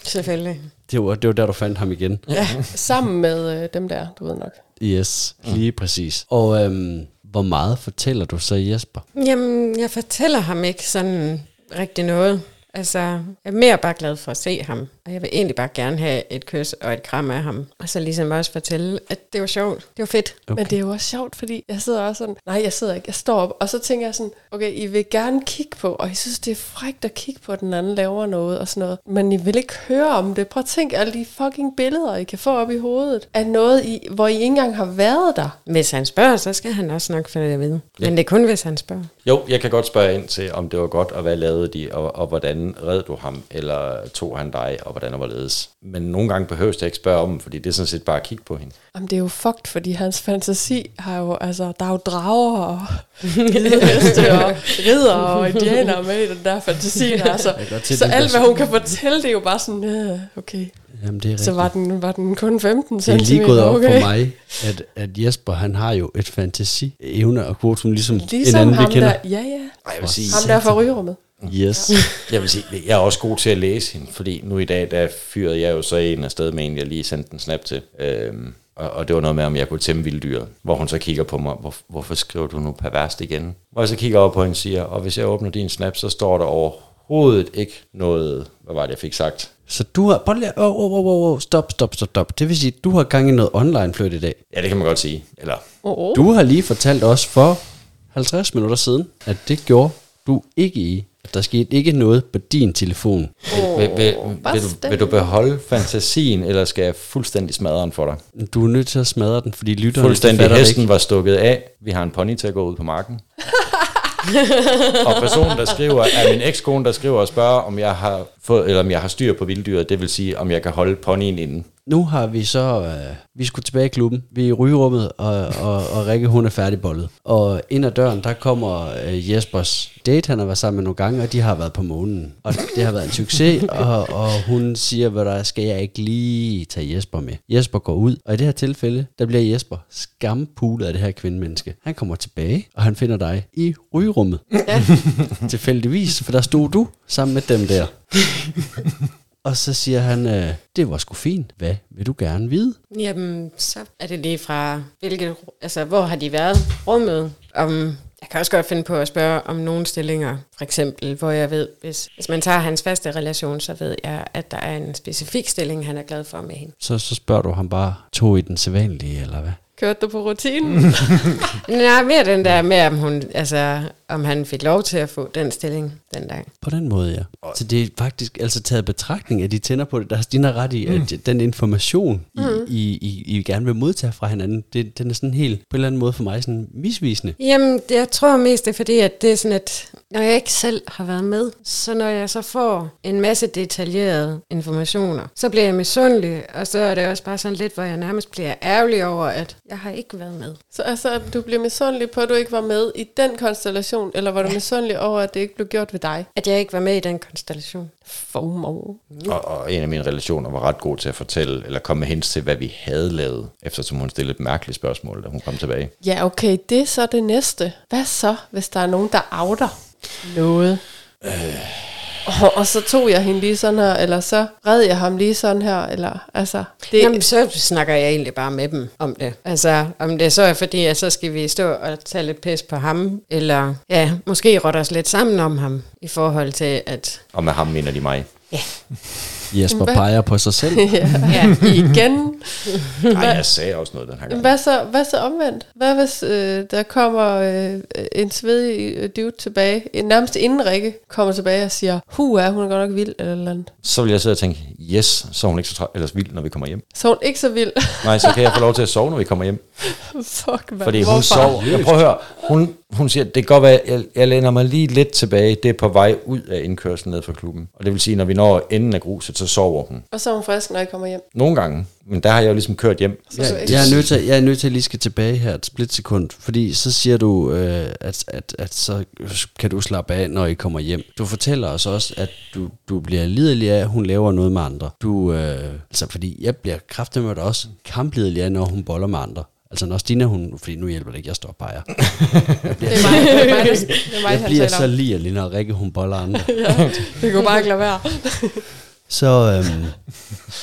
Selvfølgelig. Det var, det var der, du fandt ham igen. Ja, sammen med øh, dem der, du ved nok. Yes, lige præcis. Og øhm, hvor meget fortæller du så Jesper? Jamen, jeg fortæller ham ikke sådan rigtig noget. Altså, jeg er mere bare glad for at se ham. Og jeg vil egentlig bare gerne have et kys og et kram af ham. Og så ligesom også fortælle, at det var sjovt. Det var fedt. Okay. Men det er jo også sjovt, fordi jeg sidder også sådan, nej, jeg sidder ikke, jeg står op, og så tænker jeg sådan, okay, I vil gerne kigge på, og I synes, det er frækt at kigge på, at den anden laver noget og sådan noget, men I vil ikke høre om det. Prøv at tænke alle de fucking billeder, I kan få op i hovedet, af noget, I, hvor I ikke engang har været der. Hvis han spørger, så skal han også nok få det at vide. Men det er kun, hvis han spørger. Jo, jeg kan godt spørge ind til, om det var godt, og hvad lavede de, og, og hvordan red du ham, eller tog han dig, og hvordan og hvorledes. Men nogle gange behøves jeg ikke spørge om, fordi det er sådan set bare at kigge på hende. Jamen, det er jo fucked, fordi hans fantasi har jo, altså, der er jo drager og heste og ridder og indianer med i den der fantasi der, altså. se, Så alt, hvad hun kan fortælle, det er jo bare sådan, øh, okay. Jamen, det er Så var den, var den kun 15 Det er cm, lige gået op okay. for mig, at, at Jesper, han har jo et fantasi-evne og kvotum, ligesom, Ligesom en anden, ham vi kender. der, ja ja, Ej, jeg vil sige, ham der fra rygerummet. Yes. jeg vil sige, jeg er også god til at læse hende, fordi nu i dag, der fyrede jeg jo så en afsted med en, jeg lige sendte en snap til. Øhm, og, og det var noget med, om jeg kunne tæmme vilddyret. Hvor hun så kigger på mig, hvor, hvorfor skriver du nu perverst igen? Hvor jeg så kigger over på hende og siger, og hvis jeg åbner din snap, så står der overhovedet ikke noget, hvad var det, jeg fik sagt? Så du har... Prøv lige, oh, oh, oh, oh, stop, stop, stop, stop. Det vil sige, du har gang i noget online flirt i dag. Ja, det kan man godt sige. Eller, Oh, oh. Du har lige fortalt os for 50 minutter siden, at det gjorde du ikke i Der skete ikke noget på din telefon. Vil, vil, vil, vil, du, vil du beholde fantasien, eller skal jeg fuldstændig smadre den for dig? Du er nødt til at smadre den, fordi lytterne Fuldstændig. Hesten ikke. var stukket af. Vi har en pony til at gå ud på marken. og personen, der skriver, er min ekskone, der skriver og spørger, om jeg har fået, eller om jeg har styr på vilddyret. Det vil sige, om jeg kan holde ponyen inden. Nu har vi så, øh, vi skulle tilbage i klubben, vi er i rygerummet, og, og, og Rikke hun er færdigbollet. Og ind ad døren, der kommer øh, Jespers date, han har været sammen med nogle gange, og de har været på månen. Og det har været en succes, og, og hun siger, hvad der skal jeg ikke lige tage Jesper med. Jesper går ud, og i det her tilfælde, der bliver Jesper skampulet af det her kvindemenneske. Han kommer tilbage, og han finder dig i rygerummet. Ja. Tilfældigvis, for der stod du sammen med dem der. Og så siger han, øh, det var sgu fint. Hvad vil du gerne vide? Jamen, så er det lige fra, hvilket, altså, hvor har de været? Rummet? Om, jeg kan også godt finde på at spørge om nogle stillinger, for eksempel, hvor jeg ved, hvis, hvis man tager hans faste relation, så ved jeg, at der er en specifik stilling, han er glad for med hende. Så, så spørger du ham bare, tog i den sædvanlige, eller hvad? Kørte du på rutinen? Nej, mere den der med, om, hun, altså, om han fik lov til at få den stilling den dag. På den måde, ja. Så det er faktisk altså taget i betragtning, at de tænder på det. Der er Stine ret i, at den information, I, I, I, I gerne vil modtage fra hinanden, det, den er sådan helt, på en eller anden måde for mig, sådan misvisende. Jamen, det, jeg tror mest, det er fordi, at det er sådan, at når jeg ikke selv har været med, så når jeg så får en masse detaljerede informationer, så bliver jeg misundelig, og så er det også bare sådan lidt, hvor jeg nærmest bliver ærgerlig over, at jeg har ikke været med. Så altså, at du bliver misundelig på, at du ikke var med i den konstellation, eller var du misundelig over, at det ikke blev gjort ved dig? At jeg ikke var med i den konstellation. FOMO. Og, og en af mine relationer var ret god til at fortælle, eller komme med hints til, hvad vi havde lavet, eftersom hun stillede et mærkeligt spørgsmål, da hun kom tilbage. Ja, okay, det er så det næste. Hvad så, hvis der er nogen, der outer noget? Øh. Og, og så tog jeg hende lige sådan her, eller så red jeg ham lige sådan her, eller altså... Det, Jamen, så snakker jeg egentlig bare med dem om det. Altså, om det så er fordi, at så skal vi stå og tage lidt pis på ham, eller ja, måske rotte os lidt sammen om ham, i forhold til, at Og med ham mener de mig. Jesper Hvad? peger på sig selv. ja, ja, igen. Nej, jeg sagde også noget den her gang. Hvad så, hvad så omvendt? Hvad hvis øh, der kommer øh, en svedig øh, dude tilbage, en- nærmest inden Rikke kommer tilbage og siger, hu er hun er godt nok vild, eller, eller andet. Så vil jeg sidde og tænke, yes, så er hun ikke så træ- ellers vild, når vi kommer hjem. Så er hun ikke så vild. Nej, så kan jeg få lov til at sove, når vi kommer hjem. Fuck, hvad? Fordi hun Hvorfor? sover. Jeg prøver at høre, hun, hun siger, det kan godt være, jeg, jeg læner mig lige lidt tilbage. Det er på vej ud af indkørslen ned fra klubben. Og det vil sige, når vi når enden af gruset, så sover hun. Og så er hun frisk, når jeg kommer hjem. Nogle gange. Men der har jeg jo ligesom kørt hjem. Jeg, Så- jeg, er nødt til, jeg er nødt til at lige skal tilbage her et splitsekund, fordi så siger du, øh, at, at, at så kan du slappe af, når I kommer hjem. Du fortæller os også, at du, du bliver lidelig af, at hun laver noget med andre. Du, øh, altså fordi jeg bliver kraftigt også kamplidelig af, når hun boller med andre. Altså når Stine, hun, fordi nu hjælper det ikke, jeg står og peger. Det er mig, det er mig, det er mig Jeg bliver så om. ligerlig, når Rikke hun boller andre. Det kunne bare ikke lade være. Så øhm,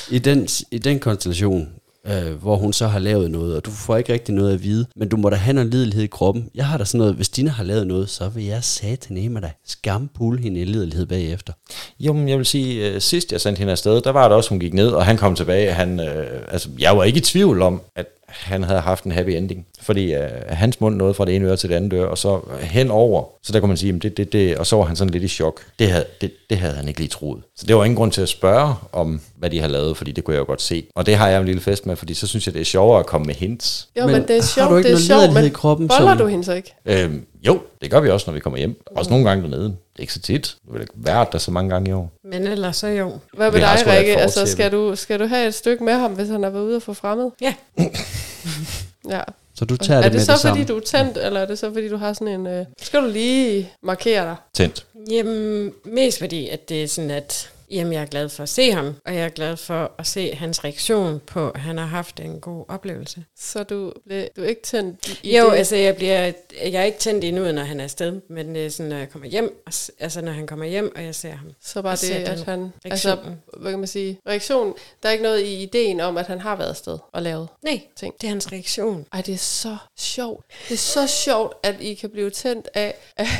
i, den, i den konstellation, øh, hvor hun så har lavet noget, og du får ikke rigtig noget at vide, men du må da have noget lidelighed i kroppen. Jeg har da sådan noget, hvis Dina har lavet noget, så vil jeg satan med dig skampule hende i lidelighed bagefter. Jo, men jeg vil sige, øh, sidst jeg sendte hende afsted, der var det også, hun gik ned, og han kom tilbage. Han, øh, altså, jeg var ikke i tvivl om, at han havde haft en happy ending. Fordi øh, hans mund nåede fra det ene øre til det andet øre, og så henover. Så der kunne man sige, at det, det, det, og så var han sådan lidt i chok. Det havde, det, det havde han ikke lige troet. Så det var ingen grund til at spørge om, hvad de har lavet, fordi det kunne jeg jo godt se. Og det har jeg en lille fest med, fordi så synes jeg, det er sjovere at komme med hints. Jo, Men men, det er har sjovt, du ikke det er noget sjovt, men i kroppen, boller som- du hende så ikke? Øhm, jo, det gør vi også, når vi kommer hjem. Også nogle gange dernede. Det er ikke så tit. Det vil ikke være der så mange gange i år. men ellers så jo. Hvad med har dig, Rikke? Altså, skal du, skal du have et stykke med ham, hvis han har været ude og få fremmed? Ja. Ja. Så du tager Er det, det med så, det fordi samme. du er tændt, eller er det så, fordi du har sådan en... Øh, skal du lige markere dig? Tændt. Jamen, mest fordi, at det er sådan, at jamen, jeg er glad for at se ham, og jeg er glad for at se hans reaktion på, at han har haft en god oplevelse. Så du, du er ikke tændt i, Jo, det? altså jeg, bliver, jeg er ikke tændt endnu, når han er afsted, men er sådan, når jeg kommer hjem, altså når han kommer hjem, og jeg ser ham. Så bare det, at han... Altså, hvad kan man sige? Reaktion. Der er ikke noget i ideen om, at han har været afsted og lavet Nej, ting. det er hans reaktion. Ej, det er så sjovt. Det er så sjovt, at I kan blive tændt af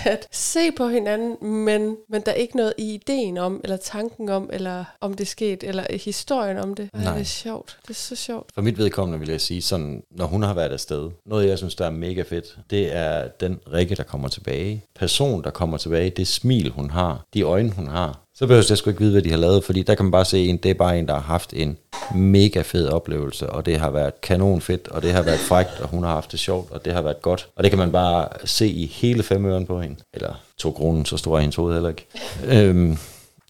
at se på hinanden, men, men der er ikke noget i ideen om, eller tanken tanken om, eller om det skete, eller historien om det. Ej, Nej. det er sjovt. Det er så sjovt. For mit vedkommende vil jeg sige, sådan, når hun har været afsted, noget jeg synes, der er mega fedt, det er den Rikke, der kommer tilbage. Person, der kommer tilbage, det smil, hun har, de øjne, hun har. Så behøver jeg sgu ikke vide, hvad de har lavet, fordi der kan man bare se en, det er bare en, der har haft en mega fed oplevelse, og det har været kanon fedt, og det har været frækt, og hun har haft det sjovt, og det har været godt. Og det kan man bare se i hele fem øren på hende. Eller to kroner, så stor er hendes hoved heller ikke. Øhm,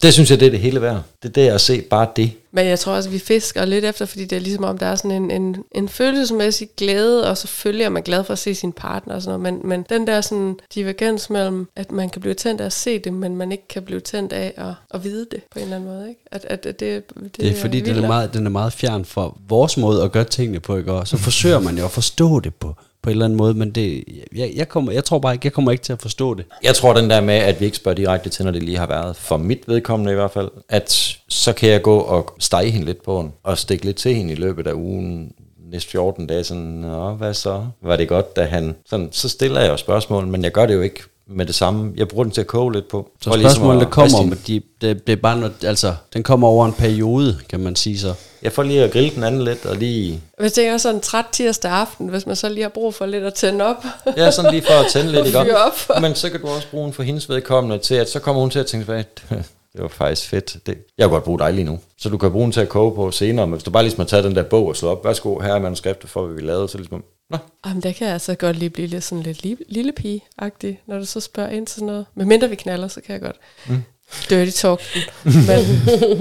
det synes jeg, det er det hele værd. Det er det at se bare det. Men jeg tror også, at vi fisker lidt efter, fordi det er ligesom om, der er sådan en, en, en følelsesmæssig glæde, og selvfølgelig er man glad for at se sin partner og sådan noget, men, men den der sådan divergens mellem, at man kan blive tændt af at se det, men man ikke kan blive tændt af at, at vide det på en eller anden måde, ikke? At, at, at det, det, Det er fordi, den er, meget, den er meget fjern fra vores måde at gøre tingene på, ikke? Og så forsøger man jo at forstå det på, på en eller anden måde, men det, jeg, jeg, kommer, jeg tror bare ikke, jeg kommer ikke til at forstå det. Jeg tror den der med, at vi ikke spørger direkte til, når det lige har været, for mit vedkommende i hvert fald, at så kan jeg gå og stege hende lidt på hende, og stikke lidt til hende i løbet af ugen, næste 14 dage, sådan, Nå, hvad så? Var det godt, da han... Sådan, så stiller jeg jo spørgsmål, men jeg gør det jo ikke med det samme. Jeg bruger den til at koge lidt på. Så For ligesom spørgsmålet at der kommer, de, det, det er bare noget, altså, den kommer over en periode, kan man sige så. Jeg får lige at grille den anden lidt, og lige... Hvis det er sådan en træt tirsdag aften, hvis man så lige har brug for lidt at tænde op. Ja, sådan lige for at tænde lidt, ikke? Op. Men så kan du også bruge den for hendes vedkommende til, at så kommer hun til at tænke, hvad, det var faktisk fedt. Det, jeg kan godt bruge dig lige nu. Så du kan bruge den til at koge på senere, men hvis du bare ligesom har taget den der bog og slået op, værsgo, her er manuskriptet for, hvad vi lavede, så ligesom, nå, Jamen, der kan jeg altså godt lige blive lidt sådan lidt lille, lille pige-agtig, når du så spørger ind til sådan noget. Men mindre vi knaller, så kan jeg godt. Mm. Dirty talk. Men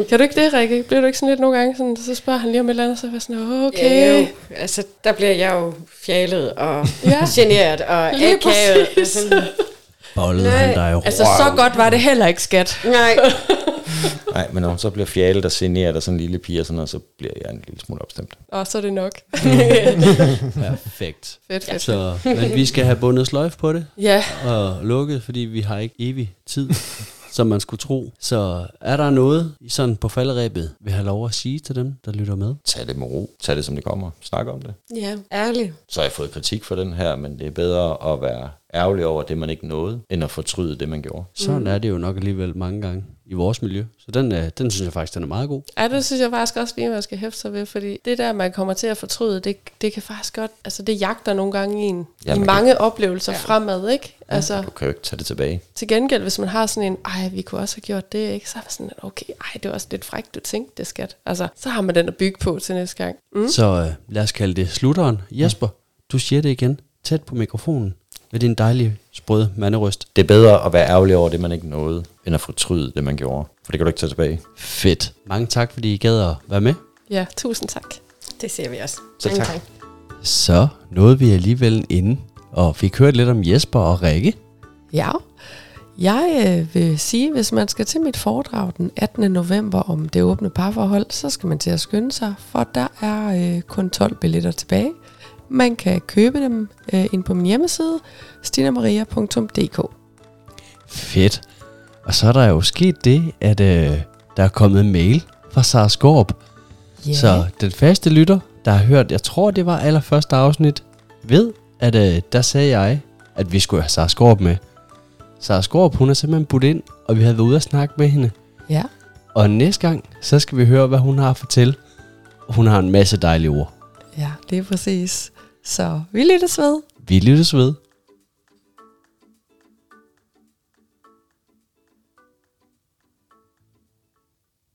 kan du ikke det, Rikke? Bliver du ikke sådan lidt nogle gange, sådan, så spørger han lige om et eller andet, så er jeg sådan, "Åh, okay. Ja, jo. Altså, der bliver jeg jo fjalet og Ja. generet og akavet. præcis. Sådan, Bollede Nej, han dig Altså, så godt var det heller ikke, skat. nej, nej, men når hun så bliver fjalet og generet af sådan en lille pige og sådan noget, så bliver jeg en lille smule opstemt. Og så er det nok. Perfekt. Fedt, fedt. Så, men vi skal have bundet sløjf på det Ja, og lukket, fordi vi har ikke evig tid, som man skulle tro. Så er der noget i sådan på falderæbet, vi har lov at sige til dem, der lytter med? Tag det med ro. Tag det, som det kommer. Snak om det. ja, ærligt. Så har jeg fået kritik for den her, men det er bedre at være ærgerlig over det, man ikke nåede, end at fortryde det, man gjorde. Sådan Mm. er det jo nok alligevel mange gange i vores miljø. Så den, er, den synes jeg faktisk, den er meget god. Ja, det synes jeg faktisk også lige, man skal hæfte sig ved, fordi det der, man kommer til at fortryde, det, det kan faktisk godt, altså det jagter nogle gange en Ja, i man mange oplevelser ja. fremad, ikke? Altså, Du kan jo ikke tage det tilbage. til gengæld, hvis man har sådan en, ej, vi kunne også have gjort det, ikke? Så er man sådan, okay, ej, det var også lidt frækt, du tænkte det, skat. Altså, så har man den at bygge på til næste gang. Mm. Så øh, lad os kalde det slutteren. Jesper, du siger det igen. Tæt på mikrofonen. Med din dejlige, sprøde manderøst. Det er bedre at være ærgerlig over det, man ikke nåede, end at fortryde det, man gjorde. For det kan du ikke tage tilbage. Fedt. Mange tak, fordi I gad at være med. Ja, tusind tak. Det ser vi også. Selv Mange tak. Så nåede vi alligevel inde, og fik hørt lidt om Jesper og Rikke. Ja, jeg øh, vil sige, hvis man skal til mit foredrag den 18. november om det åbne parforhold, så skal man til at skynde sig, for der er øh, kun 12 billetter tilbage. Man kan købe dem øh, ind på min hjemmeside, stinamaria.dk. Fedt. Og så er der jo sket det, at øh, der er kommet en mail fra Sara Skorp. Yeah. Så den faste lytter, der har hørt, jeg tror det var allerførste afsnit, ved, at øh, der sagde jeg, at vi skulle have Sara Skorp med. Sara Skorp, hun er simpelthen budt ind, og vi havde været ude at snakke med hende. Ja, Og næste gang, så skal vi høre, hvad hun har at fortælle. Hun har en masse dejlige ord. ja, det er præcis. Så vi lyttes ved. Vi lyttes ved.